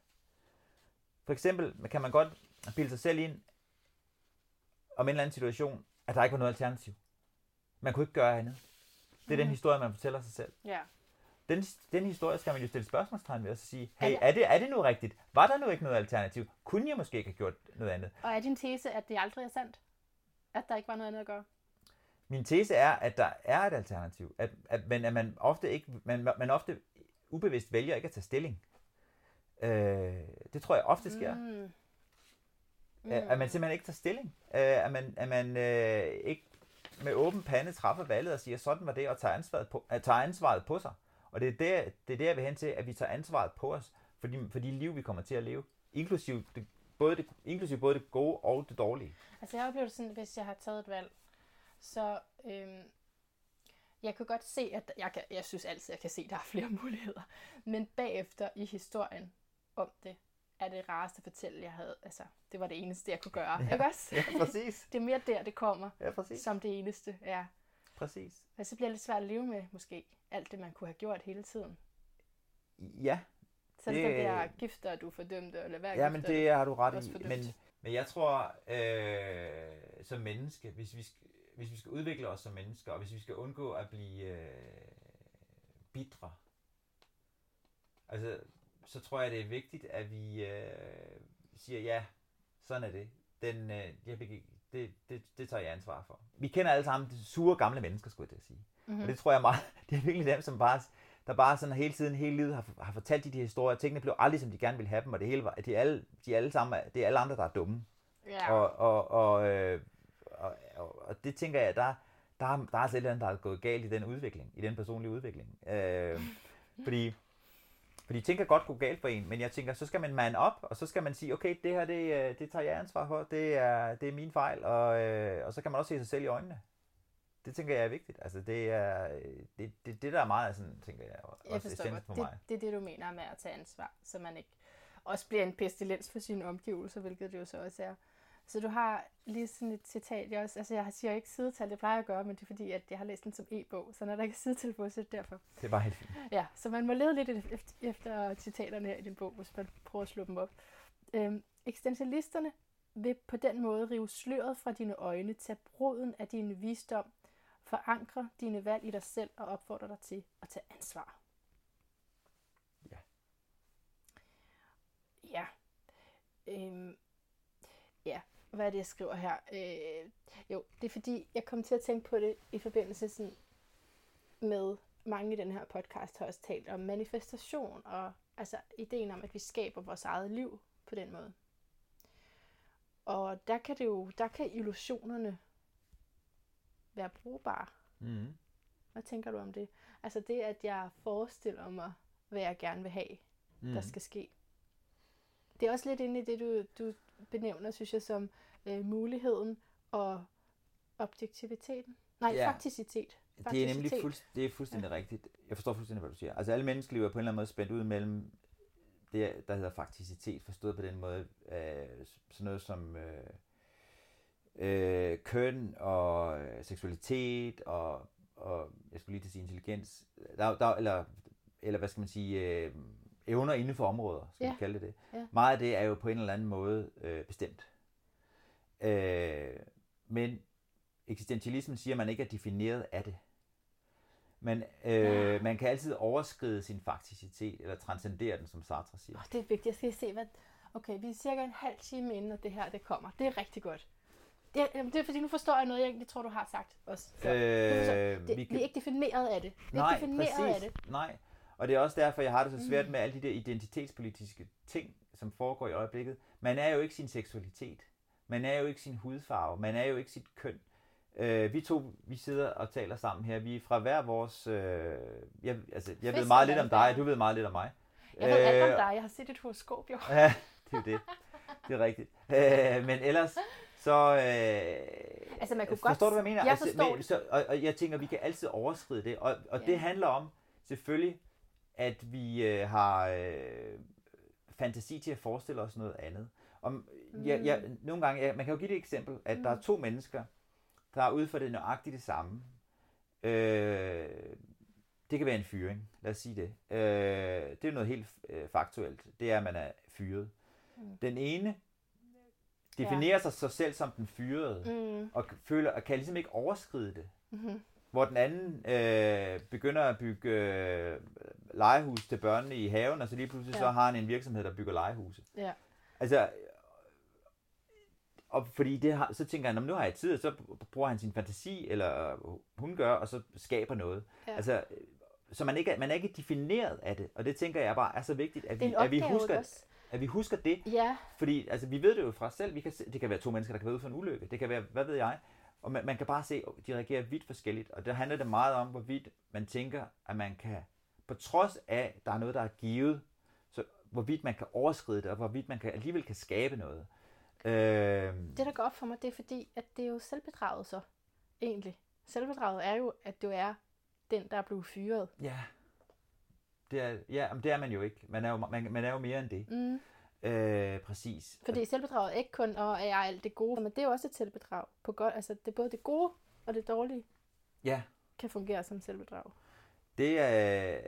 For eksempel kan man godt bilde sig selv ind om en eller anden situation, at der ikke var noget alternativ. Man kunne ikke gøre andet. Det er mm. den historie, man fortæller sig selv. Ja. Den, den historie skal man jo stille spørgsmålstegn ved og sige, hey, er det, er det nu rigtigt? Var der nu ikke noget alternativ? Kunne jeg måske ikke have gjort noget andet? Og er din tese, at det aldrig er sandt? At der ikke var noget andet at gøre? Min tese er, at der er et alternativ, at, at, men at man ofte, ikke, man, man ofte ubevidst vælger ikke at tage stilling. Øh, det tror jeg ofte sker. Mm. Mm. At man simpelthen ikke tager stilling. Øh, at man, at man øh, ikke med åben pande træffer valget og siger, sådan var det, og tager ansvaret på, at tager ansvaret på sig. Og det er der, det er der, jeg vil hen til, at vi tager ansvaret på os for de, for de liv, vi kommer til at leve. Inklusiv det, både det, inklusiv både det gode og det dårlige. Altså jeg oplever det sådan, hvis jeg har taget et valg, så øhm, jeg kan godt se, at jeg, kan, jeg synes altid, at jeg kan se, at der er flere <laughs> muligheder. Men bagefter i historien, om det, er det rareste fortælle, jeg havde. Altså, det var det eneste, jeg kunne <laughs> gøre. Ja, ikke også? Ja, præcis. <laughs> det er mere der, det kommer. Ja, præcis. Som det eneste, ja. Præcis. Og så bliver det lidt svært at leve med, måske, alt det, man kunne have gjort hele tiden. Ja. Så det, det der gifter, du fordømte, eller hvad Ja, men det har du ret i. Men, men jeg tror, øh, som menneske, hvis vi, skal, hvis vi skal udvikle os som mennesker, og hvis vi skal undgå at blive øh, bitre, altså så tror jeg, det er vigtigt, at vi øh, siger, ja, sådan er det. Den, øh, jeg begik, det, det, det tager jeg ansvar for. Vi kender alle sammen de sure gamle mennesker, skulle jeg til at sige. Mm-hmm. Og det tror jeg meget, <laughs> det er virkelig dem, som bare, der bare sådan hele tiden, hele livet har, har fortalt de, de historier. Tingene blev aldrig, som de gerne ville have dem, og det hele var, de alle, de alle sammen, det er alle andre, der er dumme. Yeah. Og, og, og, øh, og, og, og, det tænker jeg, der, der, der er altså et eller andet, der er gået galt i den udvikling, i den personlige udvikling. Øh, fordi fordi ting kan godt gå galt for en, men jeg tænker, så skal man man op, og så skal man sige, okay, det her, det, øh, det tager jeg ansvar for, det er, det er min fejl, og, øh, og så kan man også se sig selv i øjnene. det tænker jeg er vigtigt. Altså, det er det, det, det der er meget sådan, tænker jeg, også Jeg forstår for Det, mig. det er det, du mener med at tage ansvar, så man ikke også bliver en pestilens for sine omgivelser, hvilket det jo så også er. Så du har lige sådan et citat, jeg også, altså jeg siger ikke sidetal, det plejer jeg at gøre, men det er fordi, at jeg har læst den som e-bog, så når der ikke er sidetal på, så er det derfor. Det var helt fint. Ja, så man må lede lidt efter, citaterne her i din bog, hvis man prøver at slå dem op. Øhm, eksistentialisterne vil på den måde rive sløret fra dine øjne, tage broden af din visdom, forankre dine valg i dig selv og opfordre dig til at tage ansvar. Ja. Ja. Øhm, hvad er det, jeg skriver her? Øh, jo, det er fordi, jeg kom til at tænke på det i forbindelse sådan med mange i den her podcast har også talt om manifestation og altså ideen om, at vi skaber vores eget liv på den måde. Og der kan det jo, der kan illusionerne være brugbare. Mm. Hvad tænker du om det? Altså det, at jeg forestiller mig, hvad jeg gerne vil have, Mm. der skal ske. Det er også lidt inde i det, du, du benævner, synes jeg, som øh, muligheden og objektiviteten. Nej, Ja. fakticitet. Det er nemlig fuld, det er fuldstændig ja. rigtigt. Jeg forstår fuldstændig, hvad du siger. Altså alle menneskeliv er på en eller anden måde spændt ud mellem det, der hedder fakticitet, forstået på den måde, øh, sådan noget som øh, øh, køn og øh, seksualitet og, og jeg skulle lige til at sige intelligens, der, der, eller, eller hvad skal man sige, øh, evner inden for områder, skal Ja. vi kalde det. Ja. Meget af det er jo på en eller anden måde øh, bestemt. Øh, men eksistentialismen siger, at man ikke er defineret af det. Men øh, Ja. man kan altid overskride sin fakticitet, eller transcendere den, som Sartre siger. Oh, det er vigtigt. Jeg skal se, hvad... Okay, vi er cirka en halv time inden, at det her det kommer. Det er rigtig godt. Det er, det er fordi, nu forstår jeg noget, jeg egentlig tror, du har sagt også. forstår- Øh, det, vi vi, kan- er ikke defineret af det. Vi er Nej, ikke defineret af præcis. det. Nej, og det er også derfor, jeg har det så svært med alle de der identitetspolitiske ting, som foregår i øjeblikket. Man er jo ikke sin seksualitet. Man er jo ikke sin hudfarve. Man er jo ikke sit køn. Øh, vi to, vi sidder og taler sammen her. Vi er fra hver vores... Øh, jeg, altså, jeg ved meget lidt om dig, du ved meget lidt om mig. Jeg ved alt om Øh, dig. Jeg har set et horoskop, jo. Ja, det er jo det. Det er rigtigt. Øh, men ellers, så... Øh, Altså, man kunne forstår godt- du, hvad jeg mener? Jeg altså, forstår men, så, og, og jeg tænker, vi kan altid overskride det. Og, og Ja. det handler om, selvfølgelig, at vi øh, har øh, fantasi til at forestille os noget andet. Om, mm. jeg, jeg, nogle gange, jeg, man kan jo give det et eksempel, at mm. der er to mennesker, der er ude for det nøjagtigt det samme. Øh, det kan være en fyring, lad os sige det. Øh, det er noget helt øh, faktuelt. Det er, at man er fyret. Mm. Den ene definerer ja. sig, sig selv som den fyrede, Mm. og føler, og kan ligesom ikke overskride det. Mm-hmm. Hvor den anden øh, begynder at bygge øh, legehus til børnene i haven, og så lige pludselig ja. Så har han en virksomhed, der bygger legehuse. Ja. Altså, og fordi det har, så tænker han, "Nå, men nu har jeg tid, og så bruger han sin fantasi, eller hun gør, og så skaber noget. Ja. Altså, så man, ikke er, man er ikke defineret af det, og det tænker jeg bare er så vigtigt, at vi, at vi, husker, også? at vi husker det. Ja, Fordi altså, vi ved det jo fra os selv, vi kan det kan være to mennesker, der kan være ude for en ulykke, det kan være, hvad ved jeg, og man, man kan bare se, at de reagerer vidt forskelligt, og der handler det meget om, hvorvidt man tænker, at man kan, på trods af, at der er noget, der er givet, så hvorvidt man kan overskride det, og hvorvidt man kan, alligevel kan skabe noget. Øh, det der går op for mig, det er fordi, at det er jo selvbedraget så, egentlig. Selvbedraget er jo, at du er den, der er blevet fyret. ja, det er, ja, men det er man jo ikke. Man er jo, man, man er jo mere end det. Mm. Øh, præcis. Fordi selvbedraget er ikke kun, jeg er alt det gode, men det er jo også et selvbedrag. På godt, altså, det er både det gode og det dårlige Ja, kan fungere som selvbedrag. Det er,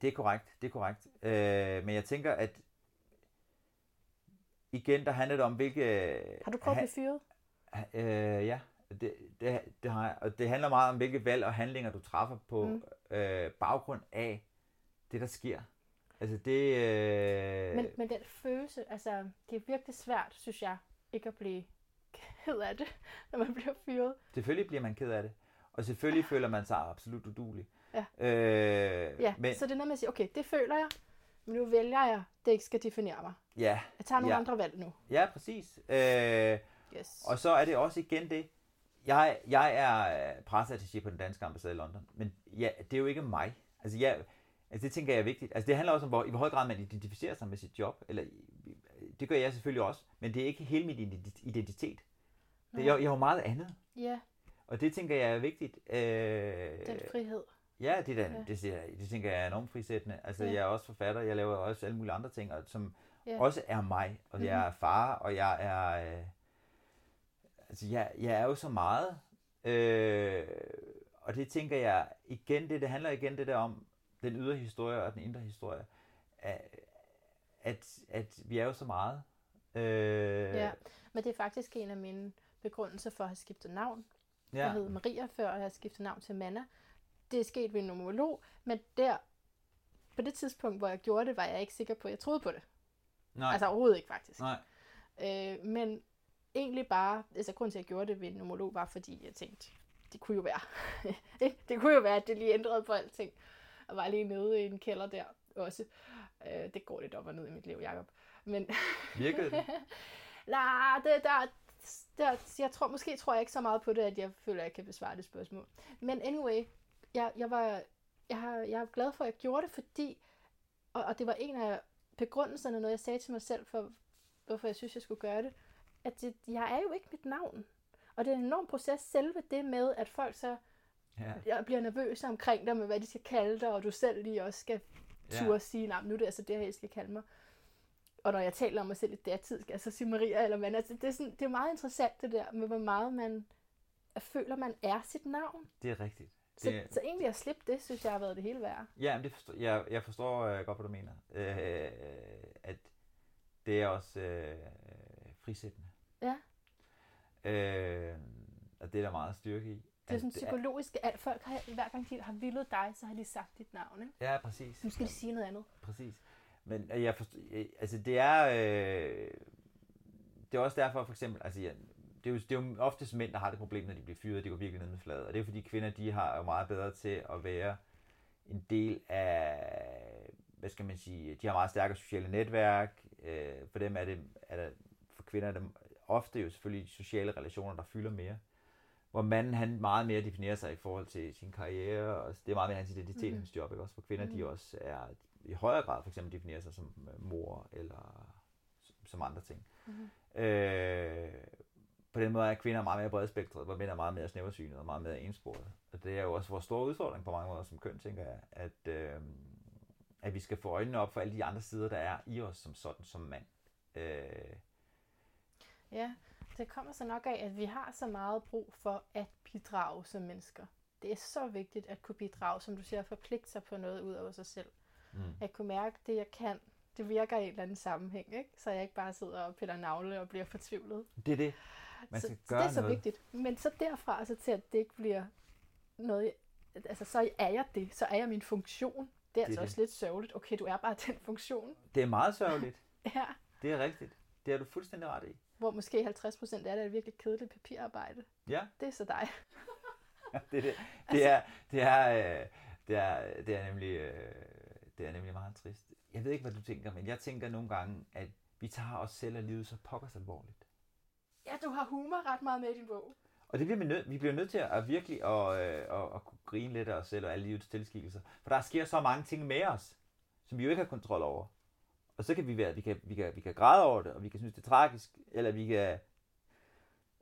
det er korrekt, det er korrekt. Øh, men jeg tænker, at igen, der handler det om, hvilke... Har du prøvet at blive fyret? Øh, ja, det, det, det har jeg. Og det handler meget om, hvilke valg og handlinger, du træffer på Mm. øh, baggrund af det, der sker. Altså det... Øh, Men, men den følelse, altså, det er virkelig svært, synes jeg, ikke at blive ked af det, <laughs> når man bliver fyret. Selvfølgelig bliver man ked af det. Og selvfølgelig føler man sig absolut udulig. Ja. Øh, Ja, men, så det er noget med at sige, okay, det føler jeg, men nu vælger jeg, det ikke skal definere mig. ja, Jeg tager nogle Ja. andre valg nu. ja, præcis. Øh, Yes. Og så er det også igen det, jeg, jeg er presseattaché på den danske ambassade i London, men ja, det er jo ikke mig. Altså, jeg, altså det tænker jeg er vigtigt. Altså det handler også om, hvor, i hvor høj grad man identificerer sig med sit job, eller det gør jeg selvfølgelig også, men det er ikke hele min identi- identitet. Det, jeg, jeg er jo meget andet. Ja, Og det tænker jeg er vigtigt. Øh, Den frihed. Ja, det, er da, Ja. det, det, det tænker jeg er enormt frisættende. Altså, Ja. jeg er også forfatter, jeg laver også alle mulige andre ting, og, som Ja. ja. også er mig. Og mm-hmm. jeg er far, og jeg er... Øh, altså, jeg, jeg er jo så meget. Øh, og det tænker jeg igen, det, det handler igen det der om den ydre historie og den indre historie. At, at, vi er jo så meget. Øh, Ja, men det er faktisk en af mine begrundelser for at have skiftet navn. Ja. Jeg hed Maria før, og jeg har skiftet navn til Manna. Det er sket ved en nomolog, men der, på det tidspunkt, hvor jeg gjorde det, var jeg ikke sikker på, at jeg troede på det. Nej, Altså overhovedet ikke, faktisk. nej. Øh, men egentlig bare, altså grunden til, at jeg gjorde det ved en nomolog, var fordi jeg tænkte, det kunne jo være. <laughs> det kunne jo være, at det lige ændrede på alting. Jeg var lige nede i en kælder der også. Øh, det går lidt op og ned i mit liv, Jacob. Men Virkede det? <laughs> nej, det, der, der, jeg tror, måske tror jeg ikke så meget på det, at jeg føler, at jeg kan besvare det spørgsmål. Men anyway, jeg, jeg, var, jeg, har, jeg er glad for, at jeg gjorde det, fordi, og, og det var en af begrundelserne, når jeg sagde til mig selv, for hvorfor jeg synes, jeg skulle gøre det, at det, jeg er jo ikke mit navn. Og det er en enorm proces, selve det med, at folk så Ja. jeg bliver nervøse omkring dig med, hvad de skal kalde dig, og du selv lige også skal turde Ja. sige, nej, nu er det altså det her, jeg skal kalde mig. Og når jeg taler om mig selv i datid, skal jeg så sige Maria eller hvad. Altså, det, er sådan, det er meget interessant det der med, hvor meget man føler, man er sit navn. Det er rigtigt. Så, Det, så egentlig at slippe det, synes jeg har været det hele værd. Ja, men det forstår, jeg, jeg forstår øh, godt, hvad du mener. Øh, at det er også øh, frisættende. Ja, Øh, og det er der meget styrke i. det er sådan psykologisk, at folk har, hver gang de har villet dig, så har de sagt dit navn. Ikke? Ja, præcis. Nu skal de sige noget andet. Præcis. Men øh, jeg forstår, øh, altså det er, øh, det er også derfor for eksempel, altså jeg, det, er jo, det er jo oftest mænd, der har det problem, når de bliver fyret, de går virkelig ned med fladet. Og det er fordi kvinder, de har jo meget bedre til at være en del af, hvad skal man sige, de har meget stærkere sociale netværk. Øh, for dem er det, er der, for kvinder er det ofte jo selvfølgelig sociale relationer, der fylder mere. Hvor manden, han meget mere definerer sig i forhold til sin karriere, og det er meget mere hans identitet, mm. hans job, ikke? Også for kvinder, mm. de også er i højere grad for eksempel definerer sig som øh, mor, eller som, andre ting. Mm. Øh, på den måde er kvinder meget mere bredspektret, hvor mænd er meget mere snæversynet og meget mere ensporet. Og det er jo også vores store udfordring på mange måder som køn, tænker jeg, at, øh, at vi skal få øjnene op for alle de andre sider, der er i os som sådan, som mand. Øh, Ja, det kommer så nok af, at vi har så meget brug for at bidrage som mennesker. Det er så vigtigt at kunne bidrage, som du siger, at forpligte sig på noget ud over sig selv. Mm. At kunne mærke det, jeg kan, det virker i en eller anden sammenhæng, ikke? så jeg ikke bare sidder og piller navle og bliver fortvivlet. det er det. Man så, skal så gøre det er så noget. vigtigt. Men så derfra så til, at det ikke bliver noget... Altså, så er jeg det. Så er jeg min funktion. Det er, altså det. også lidt sørgeligt. Okay, du er bare den funktion. Det er meget sørgeligt. <laughs> Ja. Det er rigtigt. Det har du fuldstændig ret i. Hvor måske 50 procent af det er virkelig kedeligt papirarbejde. Ja, Det er så dig. <laughs> det er det. Det er, det er, øh, det er, det er nemlig, øh, det er nemlig meget trist. Jeg ved ikke, hvad du tænker, men jeg tænker nogle gange, at vi tager os selv og livet så pokkers alvorligt. Ja, du har humor ret meget med i din bog. Og det bliver vi, nødt, vi bliver nødt til at virkelig at, øh, at, at kunne grine lidt af os selv og alle livets tilskikelser. For der sker så mange ting med os, som vi jo ikke har kontrol over. Og så kan vi være, vi kan, vi kan, vi kan græde over det, og vi kan synes, det er tragisk, eller vi kan,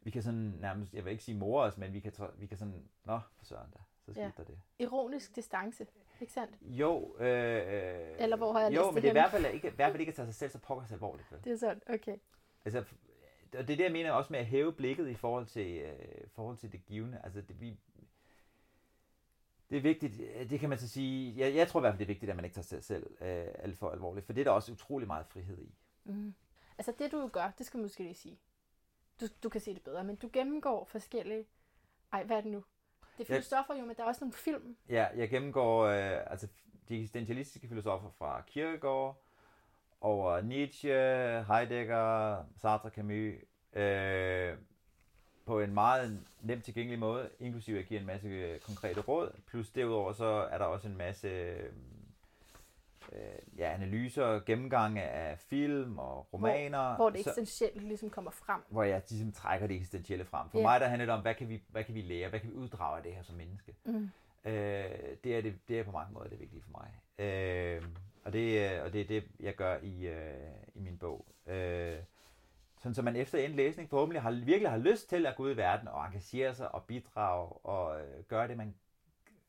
vi kan sådan nærmest, jeg vil ikke sige more os, men vi kan, vi kan sådan, nå, for søren da, så skete Ja. der det. Ironisk distance, ikke sandt? Jo, øh, Eller hvor har jeg Jo, men det er i hvert fald ikke, i hvert fald ikke at tage sig selv så pokkers alvorligt. Vel? Det er sådan, okay. Altså, og det er det, jeg mener også med at hæve blikket i forhold til, øh, forhold til det givende. Altså, det, vi, det er vigtigt, det kan man så sige, jeg, jeg tror i hvert fald, det er vigtigt, at man ikke tager sig selv øh, alt for alvorligt, for det er der også utrolig meget frihed i. Altså det du gør, det skal man måske lige sige. Du, du kan se det bedre, men du gennemgår forskellige... Ej, hvad er det nu? Det er filosofer jo, men der er også nogle film. Ja, jeg gennemgår øh, altså, de eksistentialistiske filosofer fra Kierkegaard, over Nietzsche, Heidegger, Sartre, Camus, øh, på en meget nemt tilgængelig måde, inklusive at give en masse øh, konkrete råd, plus derudover så er der også en masse øh, ja, analyser, gennemgange af film og romaner, Hvor, hvor det så, eksistentielle ligesom kommer frem. hvor jeg ligesom trækker det eksistentielle frem. For Ja. mig der handler det om, hvad kan, vi, hvad kan vi lære, hvad kan vi uddrage af det her som menneske. Mm. Øh, det, er det, det er på mange måder det vigtige for mig. Øh, og, det, er- og det er det, jeg gør i, øh, i min bog. Øh, sådan så man efter en læsning forhåbentlig har, virkelig har lyst til at gå ud i verden og engagere sig og bidrage og øh, gøre det, man,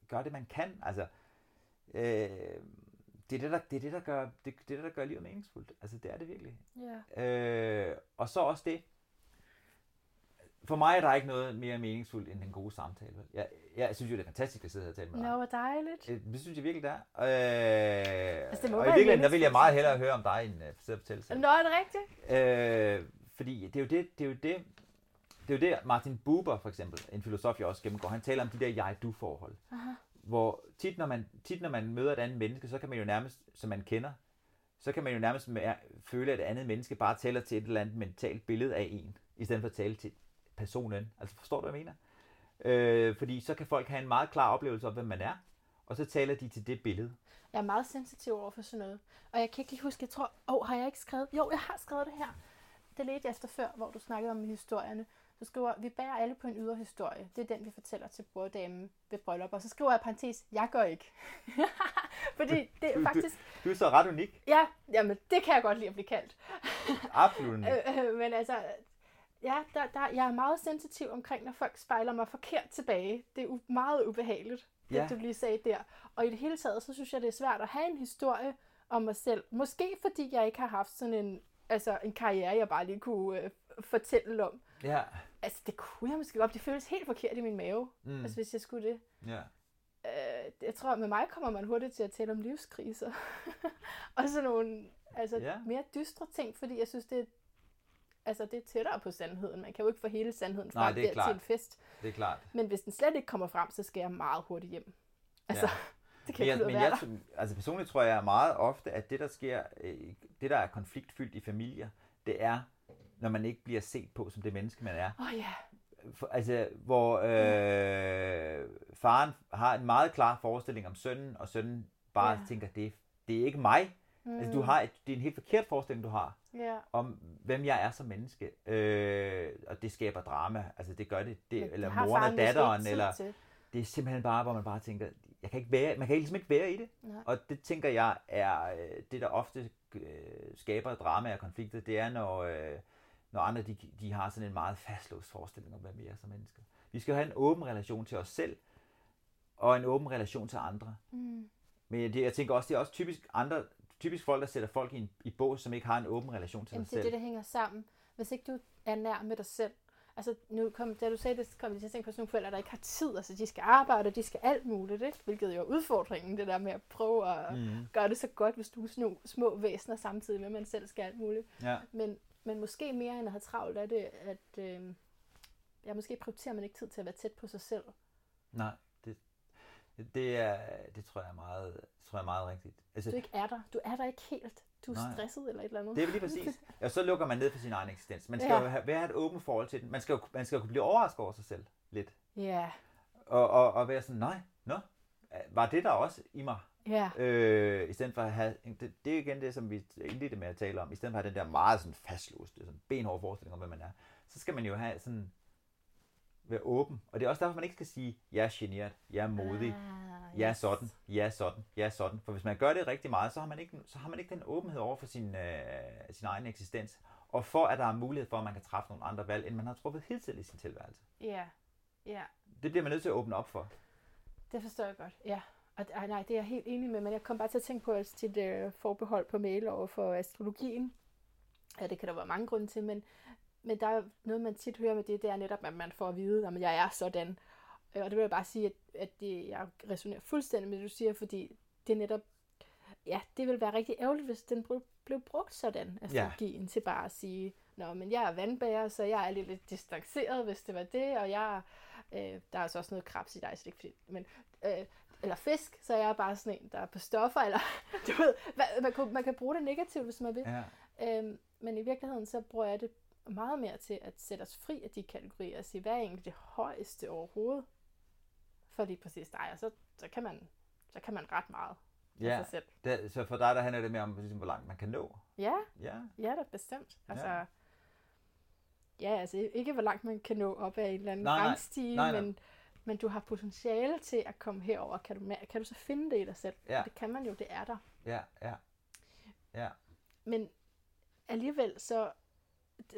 gøre det, man kan. Altså, øh, det er det, der, det, er det, der gør, det, det, er der gør livet meningsfuldt. Altså, det er det virkelig. Ja. Øh, og så også det, for mig er der ikke noget mere meningsfuldt end den gode samtale. Jeg, jeg synes jo, det er fantastisk at sidde her og tale med dig. Nå, hvor dejligt. Øh, Det synes jeg virkelig, det er. Øh, Altså, det må og i virkeligheden, der vil jeg meget hellere høre om dig, end uh, sidde og fortælle selv. Nå, er det rigtigt? Øh, fordi det er jo det, det er jo det, det er jo det, Martin Buber for eksempel, en filosof, jeg også gennemgår, han taler om de der jeg-du-forhold. Aha. Hvor tit når, man, tit når man møder et andet menneske, så kan man jo nærmest, som man kender, så kan man jo nærmest føle, at et andet menneske bare taler til et eller andet mentalt billede af en, i stedet for at tale til personen. Altså forstår du, hvad jeg mener? Øh, fordi så kan folk have en meget klar oplevelse af, hvem man er, og så taler de til det billede. Jeg er meget sensitiv over for sådan noget. Og jeg kan ikke lige huske, jeg tror, åh, oh, har jeg ikke skrevet? Jo, jeg har skrevet det her. Det ledte jeg efter før, hvor du snakkede om historierne. Du skriver, vi bærer alle på en ydre historie. Det er den, vi fortæller til borddamen ved bryllup. Og så skriver jeg parentes, jeg gør ikke. <laughs> Fordi det er faktisk... Du er så ret unik. Ja, jamen, det kan jeg godt lide at blive kaldt. <laughs> Absolut. Øh, øh, men altså, ja, der, der, jeg er meget sensitiv omkring, når folk spejler mig forkert tilbage. Det er u- meget ubehageligt, det Ja. du lige sagde der. Og i det hele taget, så synes jeg, det er svært at have en historie om mig selv. Måske fordi jeg ikke har haft sådan en, altså en karriere, jeg bare lige kunne øh, fortælle om. Ja. Altså, det kunne jeg måske godt. Det føles helt forkert i min mave, Mm. altså, hvis jeg skulle det. Ja. Øh, jeg tror, med mig kommer man hurtigt til at tale om livskriser. <laughs> og sådan nogle altså, Ja. mere dystre ting, fordi jeg synes, det er, altså, det er tættere på sandheden. Man kan jo ikke få hele sandheden Nej, frem det er der klart. til en fest. Det er klart. Men hvis den slet ikke kommer frem, så skal jeg meget hurtigt hjem. Altså, Ja. <laughs> det kan Men jeg, men jeg, altså personligt tror jeg meget ofte, at det der sker, øh, det der er konfliktfyldt i familier, det er, når man ikke bliver set på som det menneske, man er. Åh oh, ja, For, altså, hvor øh, faren har en meget klar forestilling om sønnen, og sønnen bare Ja. tænker, det, er- det er ikke mig. Mm. Altså, du har et, det er en helt forkert forestilling, du har ja. om, hvem jeg er som menneske. Øh, og det skaber drama. Altså, det gør det. det Men eller moren og datteren, eller det er simpelthen bare, hvor man bare tænker, jeg kan ikke være, man kan ligesom ikke være i det. Nej. Og det tænker jeg er øh, det, der ofte øh, skaber drama og konflikter, det er, når, øh, når andre de, de har sådan en meget fastlåst forestilling om, hvem vi er som mennesker. Vi skal have en åben relation til os selv, og en åben relation til andre. Mm. Men det, jeg tænker også, det er også typisk andre, typisk folk, der sætter folk i, en, i bås, som ikke har en åben relation til Jamen, sig det er selv. det, der hænger sammen. Hvis ikke du er nær med dig selv. Altså, nu kom, da du sagde det, kom jeg til at tænke på sådan nogle forældre, der ikke har tid. Altså, de skal arbejde, og de skal alt muligt, ikke? Hvilket jo er udfordringen, det der med at prøve at Mhm. gøre det så godt, hvis du er små, små væsener samtidig med, at man selv skal alt muligt. Ja. Men, men måske mere end at have travlt er det, at øh, ja, måske prioriterer man ikke tid til at være tæt på sig selv. Nej, det, det, er, det tror jeg er meget, tror jeg er meget rigtigt. Altså, Du ikke er der. Du er der ikke helt. Du er Nej. stresset eller et eller andet. Det er lige præcis. Og så lukker man ned for sin egen eksistens. Man skal Ja. jo have, være et åbent forhold til den. Man skal jo, man skal jo kunne blive overrasket over sig selv lidt. Ja, Og, og, og være sådan, nej, nå, var det der også i mig? ja. Øh, I stedet for at have, det, det er igen det, som vi indledte med at tale om, i stedet for at have den der meget sådan fastlåste, sådan benhårde forestilling om, hvem man er, så skal man jo have sådan, være åben. Og det er også derfor, man ikke skal sige, jeg er generet, jeg er modig, Ah, jeg er sådan, jeg er sådan, jeg er sådan. For hvis man gør det rigtig meget, så har man ikke, så har man ikke den åbenhed over for sin, øh, sin egen eksistens. Og for at der er mulighed for, at man kan træffe nogle andre valg, end man har truffet hidtil i sin tilværelse. Ja, ja. Det bliver man nødt til at åbne op for. Det forstår jeg godt, ja. Og ej, nej, det er jeg helt enig med, men jeg kom bare til at tænke på altså, dit øh, forbehold på mail over for astrologien. Ja, det kan der være mange grunde til, men, men der er noget, man tit hører med det, det er netop, at man får at vide, at jeg er sådan. Øh, Og det vil jeg bare sige, at, at det, jeg resonerer fuldstændig med det, du siger, fordi det er netop, ja, det vil være rigtig ærgerligt, hvis den blev brugt sådan, astrologien, ja. til bare at sige, Nå, men jeg er vandbærer, så jeg er lidt, lidt distanceret, hvis det var det, og jeg, øh, der er altså også noget krebs i dig, så det er ikke men, øh, eller fisk, så jeg er bare sådan en, der er på stoffer, eller <laughs> du ved, hvad- man, kan, man kan bruge det negativt, hvis man vil. Ja. Øhm, men i virkeligheden, så bruger jeg det meget mere til at sætte os fri af de kategorier, og sige, hvad er egentlig det højeste overhovedet for lige præcis dig, og så, så, kan, man, så kan man ret meget af Ja, sig selv. det, så for dig der handler det mere om, ligesom, hvor langt man kan nå. Ja, Ja, ja, da bestemt. Altså, Ja. ja. altså ikke hvor langt man kan nå op ad en eller anden Nej, rangstige, Nej, nej. men, men du har potentiale til at komme herover. Kan du, kan du så finde det i dig selv? Ja. Det kan man jo, det er der. ja, ja. Ja, Men alligevel så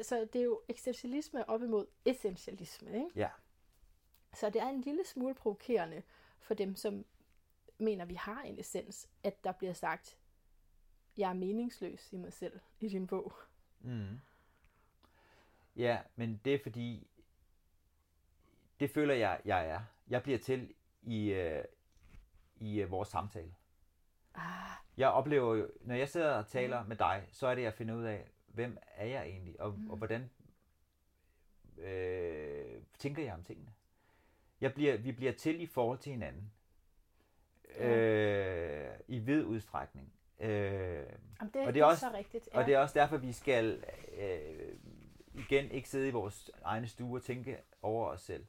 så det er jo eksistentialisme op imod essentialisme, ikke? Ja. Så det er en lille smule provokerende for dem, som mener, vi har en essens, at der bliver sagt, jeg er meningsløs i mig selv i din bog. Mm. Ja, men det er fordi, det føler jeg, jeg er. Jeg bliver til i, øh, i øh, vores samtale. Ah, Jeg oplever jo, når jeg sidder og taler med dig, så er det, jeg finder ud af, hvem er jeg egentlig, og, mm. og hvordan øh, tænker jeg om tingene. Jeg bliver, vi bliver til i forhold til hinanden. Øh, I vid udstrækning. Øh, jamen det, Og og det er er også- så rigtigt. Og det er også derfor, vi skal øh, igen ikke sidde i vores egne stue og tænke over os selv.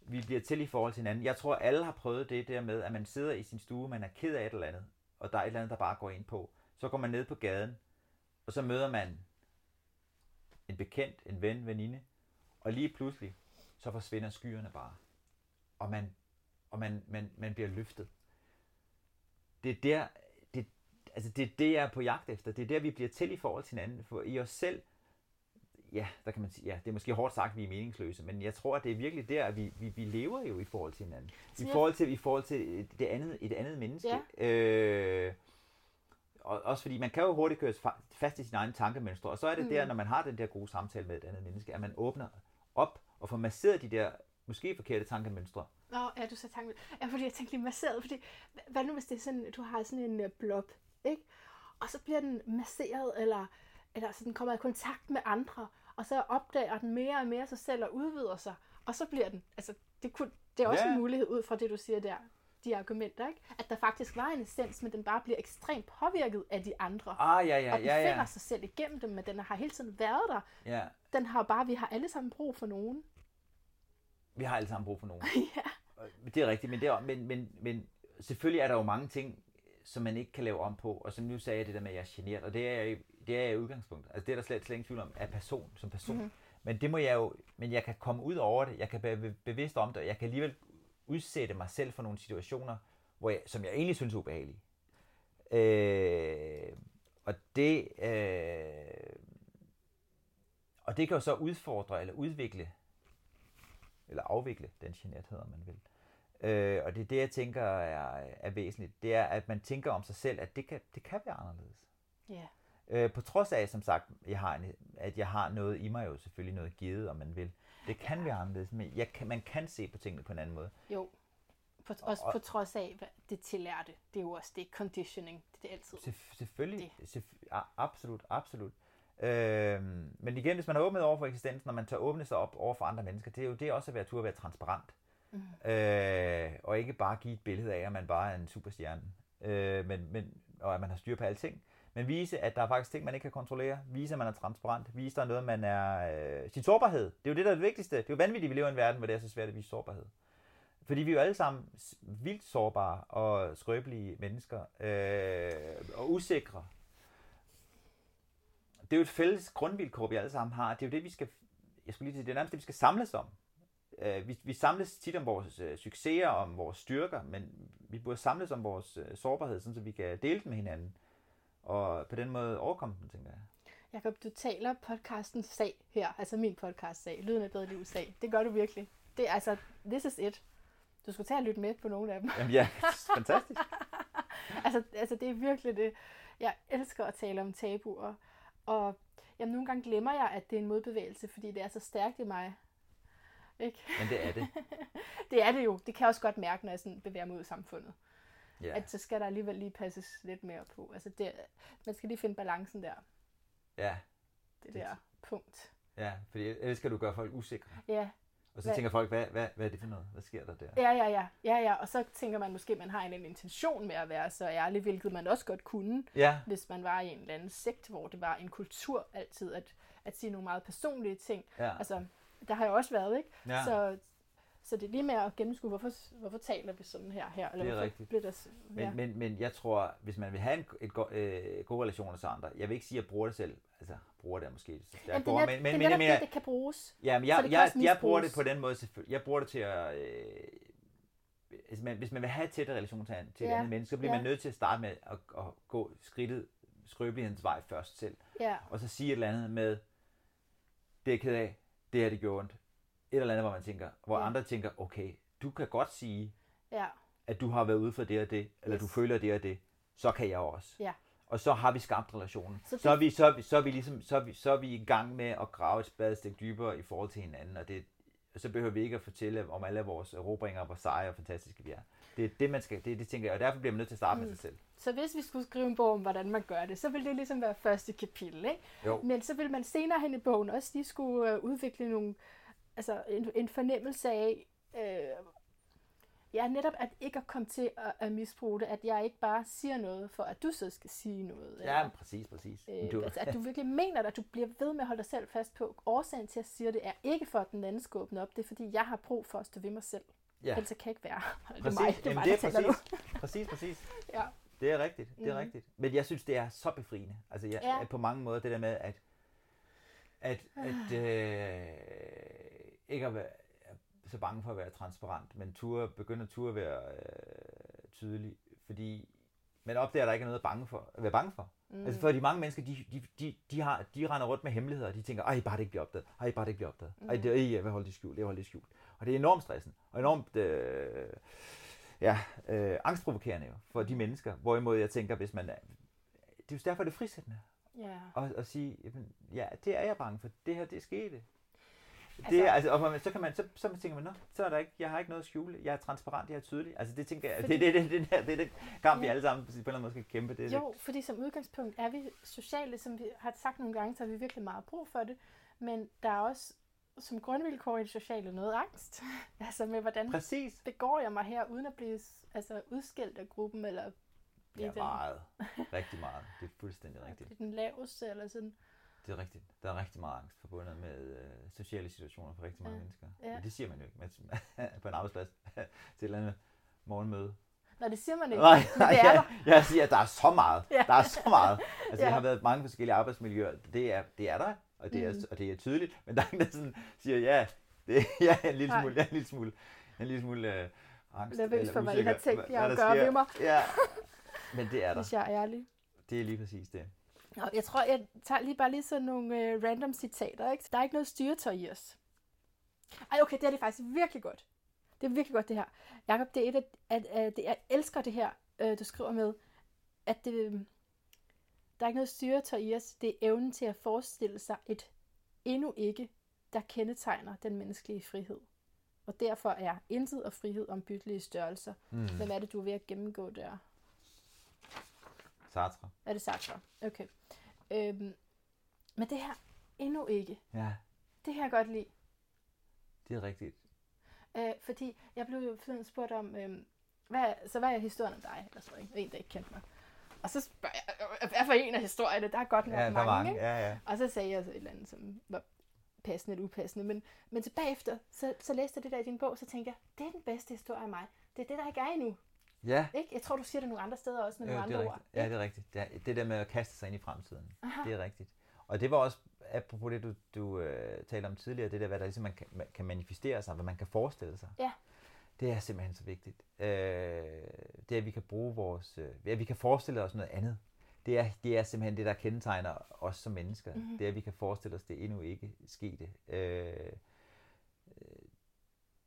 Vi bliver til i forhold til hinanden. Jeg tror, alle har prøvet det der med, at man sidder i sin stue, man er ked af et eller andet, og der er et eller andet, der bare går ind på. Så går man ned på gaden, og så møder man en bekendt, en ven, veninde, og lige pludselig, så forsvinder skyerne bare. Og man, og man, man, man bliver løftet. Det er der, det, altså det er det, jeg er på jagt efter. Det er der, vi bliver til i forhold til hinanden. For i os selv, ja, der kan man sige, ja, det er måske hårdt sagt, at vi er meningsløse, men jeg tror, at det er virkelig der, at vi, vi, vi lever jo i forhold til hinanden. I forhold til, i forhold til det andet, et andet menneske. Øh, og også fordi man kan jo hurtigt køre fa- fast i sine egne tankemønstre, og så er det mm. der, når man har den der gode samtale med et andet menneske, at man åbner op og får masseret de der måske forkerte tankemønstre. Nå, ja, du sagde tanken. Ja, fordi jeg tænkte lige masseret, fordi hva- hvad nu hvis det er sådan, du har sådan en uh, blob, ikke? Og så bliver den masseret, eller, eller så den kommer i kontakt med andre, og så opdager den mere og mere sig selv og udvider sig, og så bliver den, altså det, kunne, det er også Ja. en mulighed ud fra det, du siger der, de argumenter, ikke? At der faktisk var en essens, men den bare bliver ekstremt påvirket af de andre. Ah, ja, ja, og den ja, finder ja. sig selv igennem dem, men den har hele tiden været der. ja. Den har bare, vi har alle sammen brug for nogen. Vi har alle sammen brug for nogen. <laughs> ja. Det er rigtigt, men, det er, men, men, men selvfølgelig er der jo mange ting, som man ikke kan lave om på, og som nu sagde jeg det der med, at jeg er generet, og det er jeg, det er jeg i udgangspunktet. Altså det er der slet, slet ingen tvivl om, af person, som person. Mm-hmm. Men det må jeg jo, men jeg kan komme ud over det, jeg kan være bevidst om det, og jeg kan alligevel udsætte mig selv for nogle situationer, hvor jeg, som jeg egentlig synes er ubehagelige. Øh, og det, øh, og det kan jo så udfordre eller udvikle, eller afvikle den generthed, om man vil. Øh, og det er det, jeg tænker er, er væsentligt. Det er, at man tænker om sig selv, at det kan, det kan være anderledes. Ja. Øh, på trods af, som sagt, jeg har en, at jeg har noget i mig, jo selvfølgelig noget givet, om man vil. Det kan være anderledes, men jeg kan, man kan se på tingene på en anden måde. Jo. På, også på trods af hvad det tillærte. Det er jo også det conditioning. Det er altid. Selvf- selvfølgelig. Selvf- a- absolut, absolut. Øhm, men igen, hvis man er åbnet over for eksistensen, når man tør åbne sig op over for andre mennesker, det er jo det er også at være tur at være transparent. Mm. Øh, og ikke bare give et billede af, at man bare er en superstjerne. Øh, men, men, og at man har styr på alting. Men vise, at der er faktisk ting, man ikke kan kontrollere. Vise, at man er transparent. Vise, at der er noget, man er... Øh, sin sårbarhed. Det er jo det, der er det vigtigste. Det er jo vanvittigt, at vi lever i en verden, hvor det er så svært at vise sårbarhed. Fordi vi er jo alle sammen vildt sårbare og skrøbelige mennesker. Øh, og usikre. Det er jo et fælles grundvilkår, vi alle sammen har. Det er jo det, vi skal... Jeg skulle lige sige, det er nærmest det, vi skal samles om. Øh, vi, vi samles tit om vores øh, succeser, om vores styrker, men vi burde samles om vores øh, sårbarhed, sådan så vi kan dele den med hinanden. Og på den måde overkomme den, tænker jeg. Jakob, du taler podcastens sag her. Altså min podcast sag. Lyden af bedre liv sag. Det gør du virkelig. Det er altså, this is it. Du skulle tage og lytte med på nogle af dem. Jamen ja, <laughs> fantastisk. <laughs> altså, altså, det er virkelig det. Jeg elsker at tale om tabuer. Og jamen, nogle gange glemmer jeg, at det er en modbevægelse, fordi det er så stærkt i mig. Ikke? Men det er det. <laughs> Det er det jo. Det kan jeg også godt mærke, når jeg sådan bevæger mig ud i samfundet. Ja. At så skal der alligevel lige passes lidt mere på. Altså det, man skal lige finde balancen der. Ja, Det der punkt. ja, fordi ellers skal du gøre folk usikre. Ja, Og så Hvad- tænker folk, hvad, hvad, hvad er det for noget? Hvad sker der der? Ja, ja, ja, ja, ja. Og så tænker man måske, at man har en anden intention med at være så ærlig, hvilket man også godt kunne, Ja, hvis man var i en eller anden sekt, hvor det var en kultur altid at, at sige nogle meget personlige ting. ja. Altså, der har jeg også været, ikke? Ja. Så, så det er lige med at gennemskue, hvorfor, hvorfor taler vi sådan her? her eller Det er rigtigt. Bliver der, s- Men, ja. men, men jeg tror, hvis man vil have en, et go, øh, gode relationer til andre, jeg vil ikke sige, at jeg bruger det selv. Altså, bruger det er måske så Jamen, det er net, men, det men, er men, netop men, det, jeg, det kan bruges. jamen, så jeg, det jeg, jeg bruger det på den måde, selvfølgelig. Jeg bruger det til at... Øh, hvis, man, hvis man vil have et tættere relation til, til et Ja, andet menneske, så bliver ja. man nødt til at starte med at, at gå skridtet, skrøbelighedens vej først selv. Ja, Og så sige et eller andet med, bliver ked af, det her det gjorde ondt. Et eller andet, hvor man tænker, hvor Ja. andre tænker, okay, du kan godt sige, Ja, at du har været ude for det og det, eller Yes. du føler det og det, så kan jeg også. ja. Og så har vi skabt relationen. Så det- så, er vi, så, er vi, så, er vi ligesom, så, er vi, så er vi i gang med at grave et spadestik dybere i forhold til hinanden, og det, så behøver vi ikke at fortælle om alle vores erobringer, hvor seje og fantastiske vi er. Det er det, man skal, det, det tænker jeg, og derfor bliver man nødt til at starte mm. med sig selv. Så hvis vi skulle skrive en bog om, hvordan man gør det, så ville det ligesom være første kapitel, ikke? Jo. Men så vil man senere hen i bogen også lige skulle øh, udvikle nogle, altså en, en fornemmelse af, øh, ja, netop at ikke at komme til at, at misbruge det, at jeg ikke bare siger noget, for at du så skal sige noget. Ja, men præcis, præcis. Øh, du, altså, at du virkelig mener det, at du bliver ved med at holde dig selv fast på. Årsagen til, at jeg siger det, er ikke for, at den anden skal åbne op. Det er, fordi jeg har brug for at stå ved mig selv. Ja. Ellers kan jeg ikke være. her. <laughs> Det er præcis. mig, det er mig, det er præcis, præcis, præcis. <laughs> Ja. Det er rigtigt, det er Mhm. rigtigt. Men jeg synes, det er så befriende. Altså, jeg, Ja. ja. på mange måder, det der med, at, at, at øh, ikke at være så bange for at være transparent, men ture, begynde at turde være øh, tydelig, fordi man opdager, at der ikke er noget at, bange for, at være bange for. Mm. Altså for de mange mennesker, de, de, de, de, har, de render rundt med hemmeligheder, og de tænker, ej, bare det ikke bliver opdaget, ej, bare det ikke bliver opdaget, ej, det, ej, jeg vil holde det skjult, jeg vil holde det skjult. Og det er enormt stressende, og enormt, øh, ja, øh, angstprovokerende jo, for de mennesker, hvorimod jeg tænker, hvis man er, det er jo derfor, det er frisættende, Ja. at, at sige, jamen, ja, det er jeg bange for, det her, det skete. Det, Altså- altså, og man, så kan man, så, så tænker man, nå, så er der ikke, jeg har ikke noget at skjule, jeg er transparent, jeg er tydelig. Altså det tænker jeg, Fordi- det, det, det, det, det, det, det kamp, vi Ja. alle sammen på en eller anden måde skal kæmpe. Det, Jo, fordi som udgangspunkt er vi sociale, som vi har sagt nogle gange, så har vi virkelig meget brug for det. Men der er også som grundvilkår i det sociale noget angst. <laughs> altså med, hvordan Præcis. begår jeg mig her, uden at blive altså, udskilt af gruppen, eller blive Ja, den, meget. <laughs> Rigtig meget. Det er fuldstændig rigtigt. blive den laveste, eller sådan. Det er rigtigt. Der er rigtig meget angst forbundet med øh, sociale situationer for rigtig mange Ja. mennesker. Ja. Det siger man jo ikke man <laughs> på en arbejdsplads <laughs> til et eller andet morgenmøde. Nå, det siger man ikke, Nej, det er jeg, der. jeg siger, at der er så meget. Ja. Der er så meget. Altså, Ja. jeg har været i mange forskellige arbejdsmiljøer. Det er, det er der, og det, er, Mhm. og det er tydeligt. Men der er ingen, der sådan siger, ja, det, <laughs> er en lille Nej. smule, er en lille smule, en lille smule øh, angst. Nervøs eller for, hvad I har tænkt jer at gøre ved mig. Ja, men det er der. Hvis jeg er ærlig. Det er lige præcis det. Nå, jeg tror, jeg tager lige bare lige sådan nogle øh, random citater. Ikke? Der er ikke noget styretøj i os. Ej, okay, det er det faktisk virkelig godt. Det er virkelig godt, det her. Jakob, det er et af, at, at, det, jeg elsker det her, øh, du skriver med, at det, øh, der er ikke noget styretøj i os. Det er evnen til at forestille sig et endnu ikke, der kendetegner den menneskelige frihed. Og derfor er intet og frihed ombyttelige størrelser. Mm. Hvem er det, du er ved at gennemgå der? Sartre. Er det Sartre? Okay. Øhm, men det her endnu ikke. Ja, Det jeg godt lide. det er rigtigt. Øh, fordi jeg blev jo forleden spurgt om, øhm, hvad, så hvad er historien om dig? Eller sådan? En, der ikke kendte mig. Og så spørger jeg, øh, hvad for en af historierne? Der er godt nok Ja, der er mange, mange. Ikke? Ja, ja. Og så sagde jeg så et eller andet, som var passende eller upassende. Men, men tilbage efter, så, så læste jeg det der i din bog, så tænkte jeg, det er den bedste historie af mig. Det er det, der ikke er endnu. Ja, Ikke? Jeg tror, du siger det nogle andre steder også med Jo, nogle andre ord. rigtigt. Ja, det er rigtigt. Det, er, det der med at kaste sig ind i fremtiden, Aha. det er rigtigt. Og det var også, apropos det, du, du øh, talte om tidligere, det der, hvad der ligesom man kan, man kan manifestere sig, hvad man kan forestille sig. Ja. Det er simpelthen så vigtigt. Øh, det er, at vi kan bruge vores, øh, at vi kan forestille os noget andet. Det er, det er simpelthen det, der kendetegner os som mennesker. Mhm. Mm-hmm. Det er, at vi kan forestille os det endnu ikke skete. Øh, øh,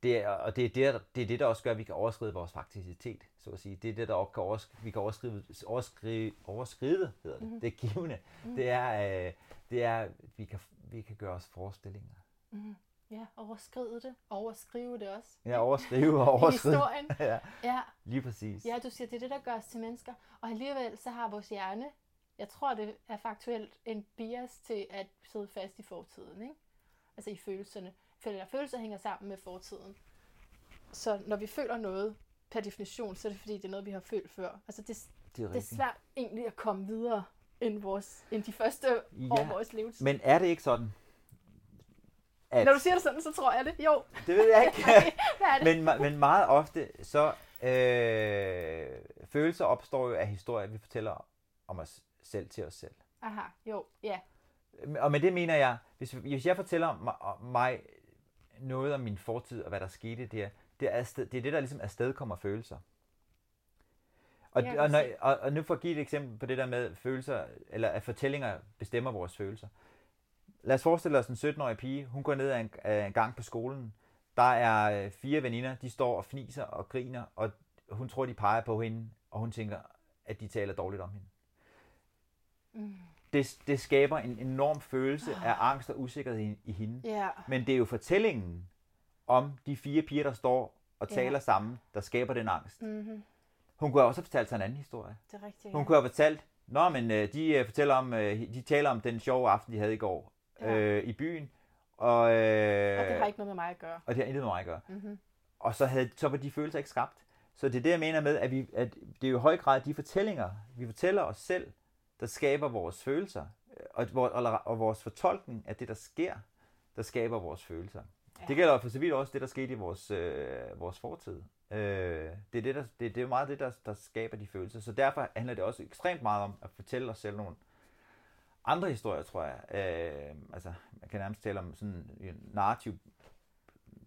det er, og det er det, det er det, der også gør, at vi kan overskride vores fakticitet, så at sige. Det er det, der også kan overskride, vi kan overskride, overskride, overskride hedder det. Mm-hmm. Det er givende. Mm-hmm. Det er, øh, det er vi kan, vi kan gøre os forestillinger. Mm. Ja, overskride det. Overskrive det også. Ja, overskrive og <laughs> I overskride. historien. <laughs> ja, Ja, lige præcis. Ja, du siger, det er det, der gør os til mennesker. Og alligevel så har vores hjerne, jeg tror, det er faktuelt en bias til at sidde fast i fortiden, ikke? Altså i følelserne. For følelser hænger sammen med fortiden. Så når vi føler noget, per definition, så er det fordi, det er noget, vi har følt før. Altså det, det er det er svært egentlig at komme videre end, vores, end de første år Ja, af vores levetid. Men er det ikke sådan, at... Når du siger det sådan, så tror jeg det. Jo, Det ved jeg ikke. <laughs> det? men, me- men meget ofte, så øh, følelser opstår jo af historier, vi fortæller om os selv til os selv. Aha, jo, ja. Og med det mener jeg, hvis, hvis jeg fortæller mig, mig noget om min fortid og hvad der skete der, det er, afsted, det, er det, der ligesom afstedkommer følelser. Og, kan og, når, og, og nu for at give et eksempel på det der med følelser, eller at fortællinger bestemmer vores følelser. lad os forestille os en 17-årig pige. Hun går ned ad en, ad en gang på skolen. Der er øh, fire veninder, de står og fniser og griner, og hun tror, de peger på hende, og hun tænker, at de taler dårligt om hende. Mm. Det, det skaber en enorm følelse af angst og usikkerhed i, i hende. Ja. Men det er jo fortællingen om de fire piger, der står og Ja. taler sammen, der skaber den angst. Mm-hmm. Hun kunne også have fortalt sig en anden historie. Det er rigtigt. Hun ja. kunne have fortalt, Nå, men øh, de øh, fortæller om, øh, de taler om den sjove aften, de havde i går Ja. øh, i byen. Og, øh, Og det har ikke noget med mig at gøre. og det har intet med mig at gøre. Mm-hmm. Og så, havde, så var de følelser ikke skabt. Så det er det, jeg mener med, at, vi, at det er jo i høj grad de fortællinger, vi fortæller os selv, der skaber vores følelser. Og, vor- og, og vores fortolkning af det, der sker, der skaber vores følelser. Ja. Ja. Det gælder for så vidt også det, der skete i vores, øh, vores fortid. Øh, det, er det, der, det, det er meget det, der, der skaber de følelser. Så derfor handler det også ekstremt meget om at fortælle os selv nogle andre historier, tror jeg. Øh, altså, man kan nærmest tale om sådan en narrativ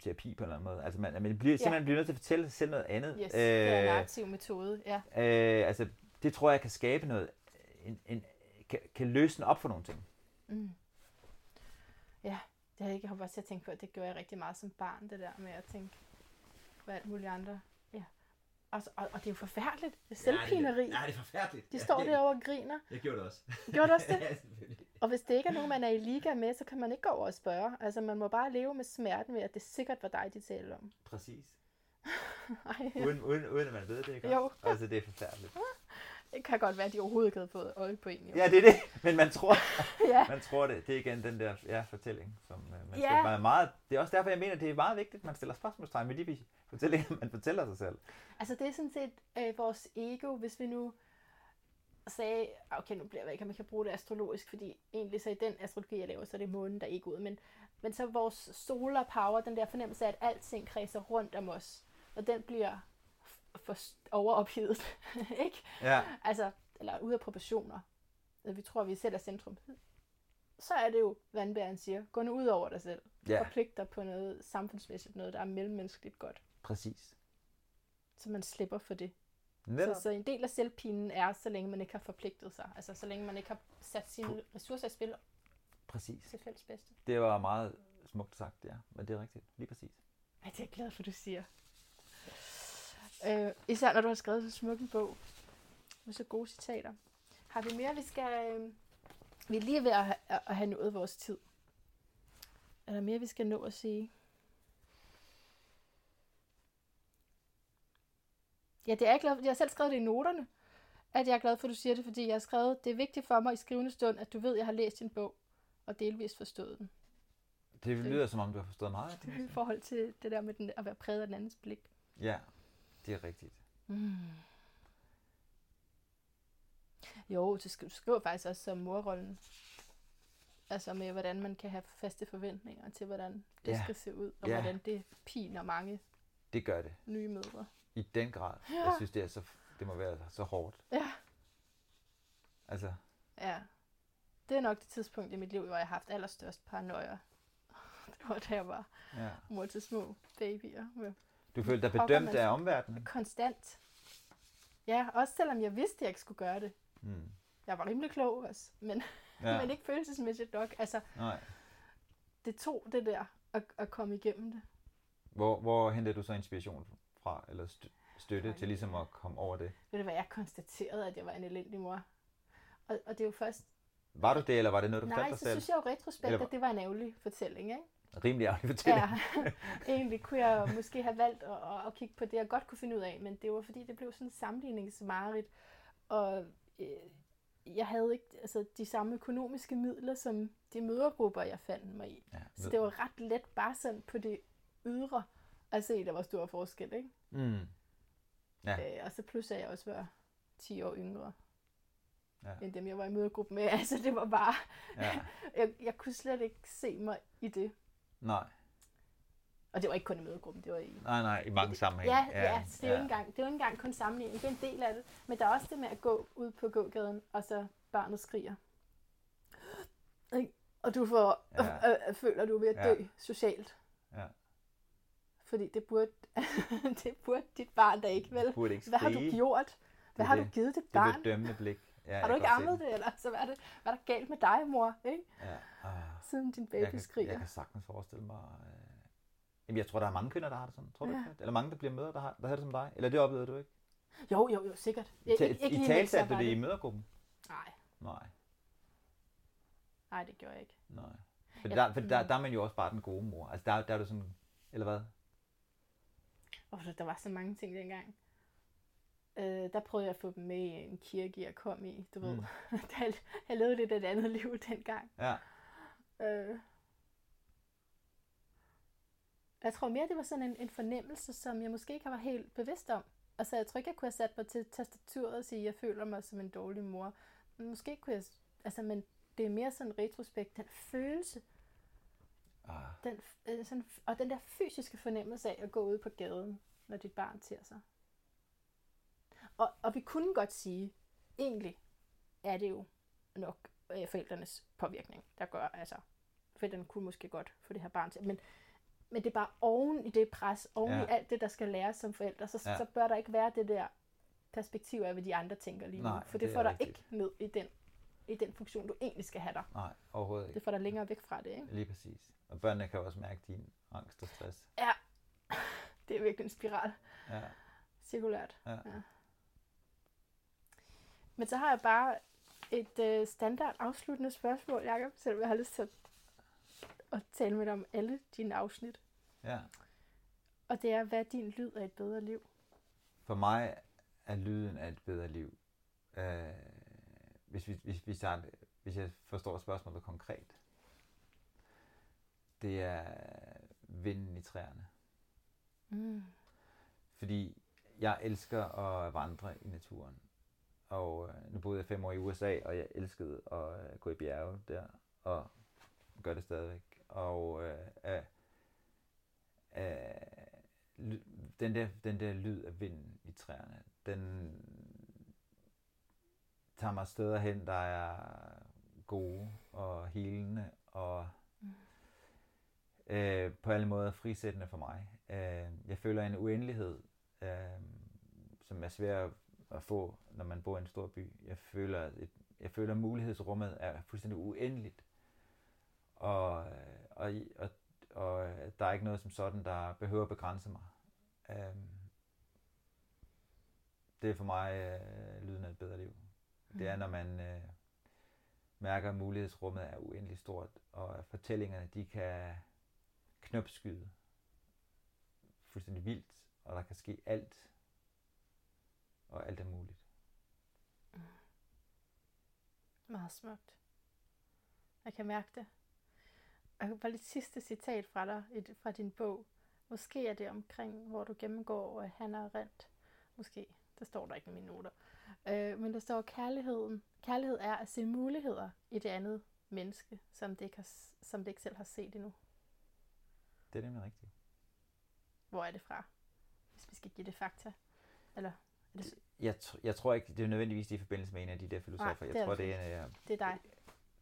terapi på en eller anden måde. Altså, man, man bliver, simpelthen bliver nødt til at fortælle sig selv noget andet. Yes, det er en narrativ metode. Ja. øh, altså, det tror jeg kan skabe noget, en, en, kan, kan løsne op for nogle ting. Mm. Ja, det har jeg ikke også jeg tænkt på, at det gjorde jeg rigtig meget som barn, det der med at tænke på alt muligt andre. Ja. Og, og, og det er jo forfærdeligt. Det er selvpineri. Ja, det er forfærdeligt. De står derovre og griner. Jeg gjorde det også. Gjorde du også <laughs> det? ja. Og hvis det ikke er nogen, man er i liga med, så kan man ikke gå over og spørge. Altså, man må bare leve med smerten ved, at det sikkert var dig, de talte om. Præcis. <laughs> Ej, Uden, uden, uden at man ved det, ikke? Jo. Altså, det er forfærdeligt. Det kan godt være, at de overhovedet ikke havde fået øje på en. Jo. Ja, det er det. Men man tror, <laughs> ja. man tror det. Det er igen den der ja, fortælling, som øh, man Ja. skal, man er meget, Det er også derfor, jeg mener, det er meget vigtigt, at man stiller spørgsmålstegn med de fortællinger, <laughs> man fortæller sig selv. Altså, det er sådan set øh, vores ego, hvis vi nu sagde, okay, nu bliver jeg ikke, om jeg kan bruge det astrologisk, fordi egentlig så i den astrologi, jeg laver, så er det månen, der er egoet, men, men så vores solar power, den der fornemmelse af, at alting kredser rundt om os, og den bliver for overophedet, <laughs> ikke? Ja, Altså, eller ude af proportioner. At vi tror, vi selv er centrum. Så er det jo, vandbæren siger, gå nu ud over dig selv. ja Forpligt dig på noget samfundsmæssigt, noget, der er mellemmenneskeligt godt. præcis. Så man slipper for det. Netop. Så, så en del af selvpinen er, så længe man ikke har forpligtet sig. Altså så længe man ikke har sat sine ressourcer i spil Præcis. til fælles bedste. Det var meget smukt sagt, ja. Men det er rigtigt. Lige præcis. Ej, det er jeg glad for, du siger. Øh, især når du har skrevet så smuk en bog med så gode citater. Har vi mere, vi skal... Øh, vi er lige ved at, ha- at have nået vores tid. Er der mere, vi skal nå at sige? Ja, det er jeg glad for. Jeg har selv skrevet det i noterne, at jeg er glad for, at du siger det, fordi jeg har skrevet, det er vigtigt for mig i skrivende stund, at du ved, at jeg har læst din bog, og delvist forstået den. Det lyder som om, du har forstået meget det. <laughs> I forhold til det der med den, at være præget af den andens blik. Ja, det er rigtigt. Mm. Jo, du skriver, faktisk også som morrollen. Altså med, hvordan man kan have faste forventninger til, hvordan det Ja. skal se ud, og Ja. hvordan det piner mange Det gør det. nye mødre. I den grad. Ja. Jeg synes, det, er så, det må være så hårdt. Ja. Altså, Ja. Det er nok det tidspunkt i mit liv, hvor jeg har haft allerstørst paranoia. <laughs> Det var da jeg var ja. mor til små babyer. Med Du følte dig bedømt af omverdenen. konstant. Ja, også selvom jeg vidste, at jeg ikke skulle gøre det. Mm. Jeg var rimelig klog også, men, ja. <laughs> Men ikke følelsesmæssigt nok. Altså, nej. det tog det der at, at komme igennem det. Hvor, hvor hentede du så inspiration fra, eller st- støtte til ligesom at komme over det? Ved du hvad, jeg konstaterede, at jeg var en elendig mor. Og, og det er jo først... Var du det, eller var det noget, du Nej, fortalte dig så selv? synes jeg jo retrospekt, Eller- at det var en ærgerlig fortælling, ikke? Rimelig ærgerlig fortælling. Ja, <laughs> egentlig kunne jeg måske have valgt at, at, kigge på det, jeg godt kunne finde ud af, men det var fordi, det blev sådan en sammenligningsmareridt, og øh, jeg havde ikke altså, de samme økonomiske midler, som de mødergrupper, jeg fandt mig i. Ja, Så det var ret let bare sådan på det ydre at se, der var stor forskel, ikke? Mm. Ja. Øh, og så plus at jeg også var 10 år yngre, Ja. end dem, jeg var i mødergruppe med. <laughs> Altså, det var bare... ja. <laughs> Jeg, jeg kunne slet ikke se mig i det. Nej. Og det var ikke kun i mødergruppen, det var i... nej, nej, i mange sammenhænge. Ja, ja, ja så det er jo ikke engang, det er jo ikke engang kun sammenligning. Det er en del af det. Men der er også det med at gå ud på gågaden, og så barnet skriger. Og du får, Ja. ja. <laughs> øh, øh, føler, du er ved at dø Ja. socialt. Ja. Fordi det burde, <laughs> det burde dit barn da ikke, vel? Du burde ikke Hvad har du gjort? Hvad er har det. du givet dit Det barn? bedømmende blik. Ja, har jeg du ikke ammet det, eller så hvad er, det, hvad er der galt med dig, mor? Ikke? Ja, ah, Siden din jeg, baby kan, skriger. jeg kan sagtens forestille mig... Øh... Jamen, jeg tror, der er mange kvinder, der har det sådan. Tror du Ja. ikke? Eller mange, der bliver mødre, der har, der har det som dig. Eller det oplevede du ikke? Jo, jo, jo, sikkert. Jeg, I, ikke, ikke I lige tale mens jeg satte du det i mødergruppen? Nej, Nej, nej, det gjorde jeg ikke. nej. For, Ja, der, for der, mm. der er man jo også bare den gode mor. Altså, der, der er du sådan... Eller hvad? Og der var så mange ting dengang. Øh, der prøvede jeg at få dem med i en kirke, jeg kom i, du ved. Mm. <laughs> der, jeg levede lidt et andet liv <laughs> dengang. Ja. Øh. Jeg tror mere, det var sådan en, en fornemmelse, som jeg måske ikke var helt bevidst om. Altså, jeg tror ikke, jeg kunne have sat mig til tastaturet og sige, at jeg føler mig som en dårlig mor. Måske kunne jeg... Altså, men det er mere sådan retrospekt. Den følelse, Ah, den, øh, sådan, og den der fysiske fornemmelse af at gå ud på gaden, når dit barn til sig. Og, og vi kunne godt sige, egentlig er det jo nok øh, forældrenes påvirkning, der gør, altså, forældrene kunne måske godt få det her barn til, men, men det er bare oven i det pres, oven ja. Ja. i alt det, der skal læres som forældre, så, ja. Ja. så bør der ikke være det der perspektiv af, hvad de andre tænker lige nu, Nej, for det, det det får dig rigtigt. ikke ned i den, i den funktion, du egentlig skal have dig. nej, overhovedet Det ikke. får dig længere væk fra det, ikke? Lige præcis. Og børnene kan også mærke din angst og stress. Ja, <laughs> det er virkelig en spiral. Ja, Cirkulært. ja. Men så har jeg bare et øh, standard afsluttende spørgsmål, Jacob, selvom jeg har lyst til at, at tale med dig om alle dine afsnit. ja. Og det er, hvad din lyd af et bedre liv? For mig er lyden af et bedre liv. Øh, hvis, vi, hvis, vi det- hvis jeg forstår spørgsmålet konkret. Det er vinden i træerne. Mm. Fordi jeg elsker at vandre i naturen. Og øh, nu boede jeg fem år i USA, og jeg elskede at øh, gå i bjerge der, og gør det stadigvæk. Og øh, øh, øh, den, der, den der lyd af vinden i træerne, den tager mig steder hen, der er gode og helende og øh, på alle måder frisættende for mig. Øh, jeg føler en uendelighed, øh, som er svær at- at få, når man bor i en stor by. Jeg føler, et, jeg føler at mulighedsrummet er fuldstændig uendeligt. Og, og, og, og der er ikke noget som sådan, der behøver at begrænse mig. Øh, det er for mig øh, lyden af et bedre liv. Det er, når man øh, mærker, at mulighedsrummet er uendeligt stort, og at fortællingerne, de kan knopskyde fuldstændig vildt, og der kan ske alt, og alt er muligt. Meget smukt. Jeg kan mærke det. Og bare lidt sidste citat fra dig, et- fra din bog. Måske er det omkring, hvor du gennemgår øh, Hanna og Rent. Måske. Det står der ikke i mine noter. Øh, men der står, kærligheden. Kærlighed er at se muligheder i det andet menneske, som det, ikke har, som det ikke selv har set endnu. Det er nemlig rigtigt. Hvor er det fra? Hvis vi skal give det fakta. Eller er det, Jeg, jeg tror ikke, det er nødvendigvis i forbindelse med en af de der filosofer. Nej, jeg det tror, det det er, øh, det er dig.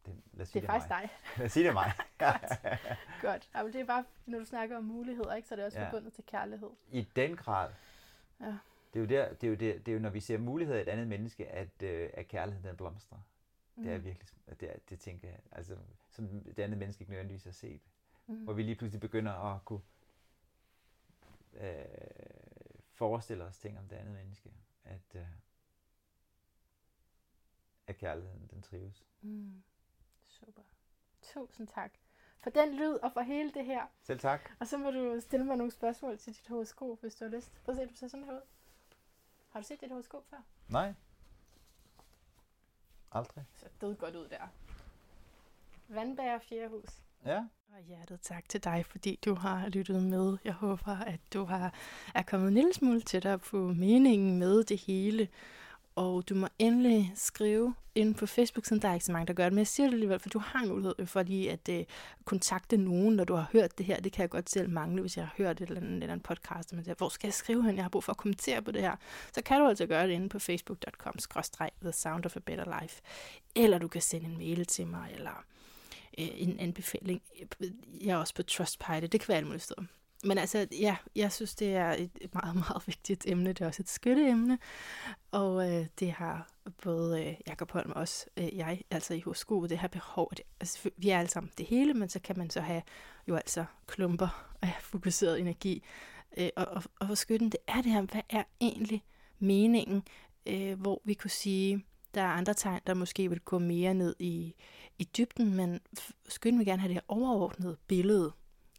det, lad os Det sige er faktisk mig. dig. Lad os sige det er mig. <laughs> Godt. Ja, men det er bare, når du snakker om muligheder, ikke, så er det også Ja. forbundet til kærlighed. I den grad. Ja. Det er jo, der, det er jo, der, det er jo når vi ser muligheder i et andet menneske, at, øh, at kærligheden den blomstrer. Det er Mm. virkelig, det, er, det tænker jeg, altså, som det andet menneske ikke nødvendigvis har set. Mm. Hvor vi lige pludselig begynder at kunne øh, forestille os ting om det andet menneske. At, øh, at kærligheden, den trives. Mm. Super. Tusind tak for den lyd og for hele det her. Selv tak. Og så må du stille mig nogle spørgsmål til dit horoskop, hvis du har lyst. Prøv at se, du ser sådan her ud. Har du set dit horoskop før? Nej. Aldrig. Så død godt ud der. Vandbærer fjerde hus. Ja. Og hjertet tak til dig, fordi du har lyttet med. Jeg håber, at du har er kommet en lille smule tættere på meningen med det hele. Og du må endelig skrive ind på Facebook, siden der er ikke så mange, der gør det. Men jeg siger det alligevel, for du har mulighed for lige at uh, kontakte nogen, når du har hørt det her. Det kan jeg godt selv mangle, hvis jeg har hørt et eller andet, eller andet podcast. Men hvor skal jeg skrive hen? Jeg har brug for at kommentere på det her. Så kan du altså gøre det inde på facebook.com The Sound of a Better Life. Eller du kan sende en mail til mig, eller øh, en anbefaling. Jeg er også på Trustpilot, det kan være alt muligt sted. Men altså, ja, jeg synes, det er et et meget, <laughs> meget vigtigt emne. Det er også et skytteemne. Og øh, det har både øh, Jakob Holm og også øh, jeg, altså i horoskopet, det her behov. Det, altså, vi er alle sammen det hele, men så kan man så have jo altså klumper af <laughs> fokuseret energi. Øh, og, og, og for skytten, det er det her, hvad er egentlig meningen, øh, hvor vi kunne sige, der er andre tegn, der måske vil gå mere ned i, i dybden, men skynd mig gerne have det her overordnede billede.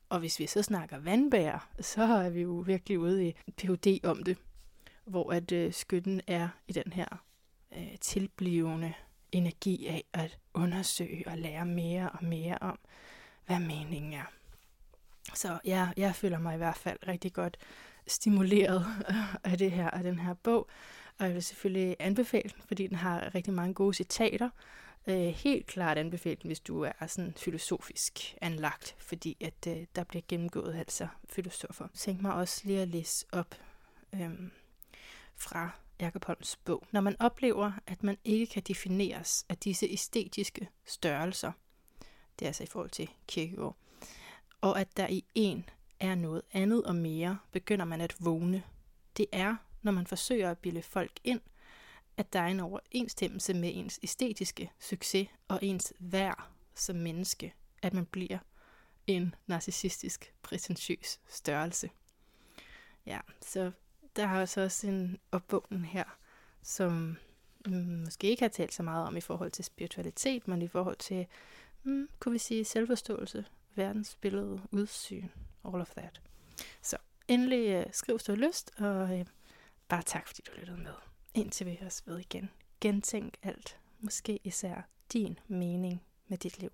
Og hvis vi så snakker vandbær, så er vi jo virkelig ude i PhD om det hvor at øh, skytten er i den her øh, tilblivende energi af at undersøge og lære mere og mere om, hvad meningen er. Så ja, jeg føler mig i hvert fald rigtig godt stimuleret <laughs> af det her af den her bog, og jeg vil selvfølgelig anbefale den, fordi den har rigtig mange gode citater. Øh, helt klart anbefale den, hvis du er sådan filosofisk anlagt, fordi at øh, der bliver gennemgået altså filosofer. Tænk mig også lige at læse op øh, fra Jakob Holms bog. Når man oplever, at man ikke kan defineres af disse æstetiske størrelser, det er altså i forhold til Kierkegaard, og at der i en er noget andet og mere, begynder man at vågne. Det er, når man forsøger at bilde folk ind, at der er en overensstemmelse med ens æstetiske succes og ens værd som menneske, at man bliver en narcissistisk, prætentiøs størrelse. Ja, så der har så altså også en opvågning her, som mm, måske ikke har talt så meget om i forhold til spiritualitet, men i forhold til, mm, kunne vi sige, selvforståelse, verdensbillede, udsyn, all of that. Så endelig uh, skriv, har lyst, og øh, bare tak, fordi du lyttede med. Indtil vi høres ved igen. Gentænk alt. Måske især din mening med dit liv.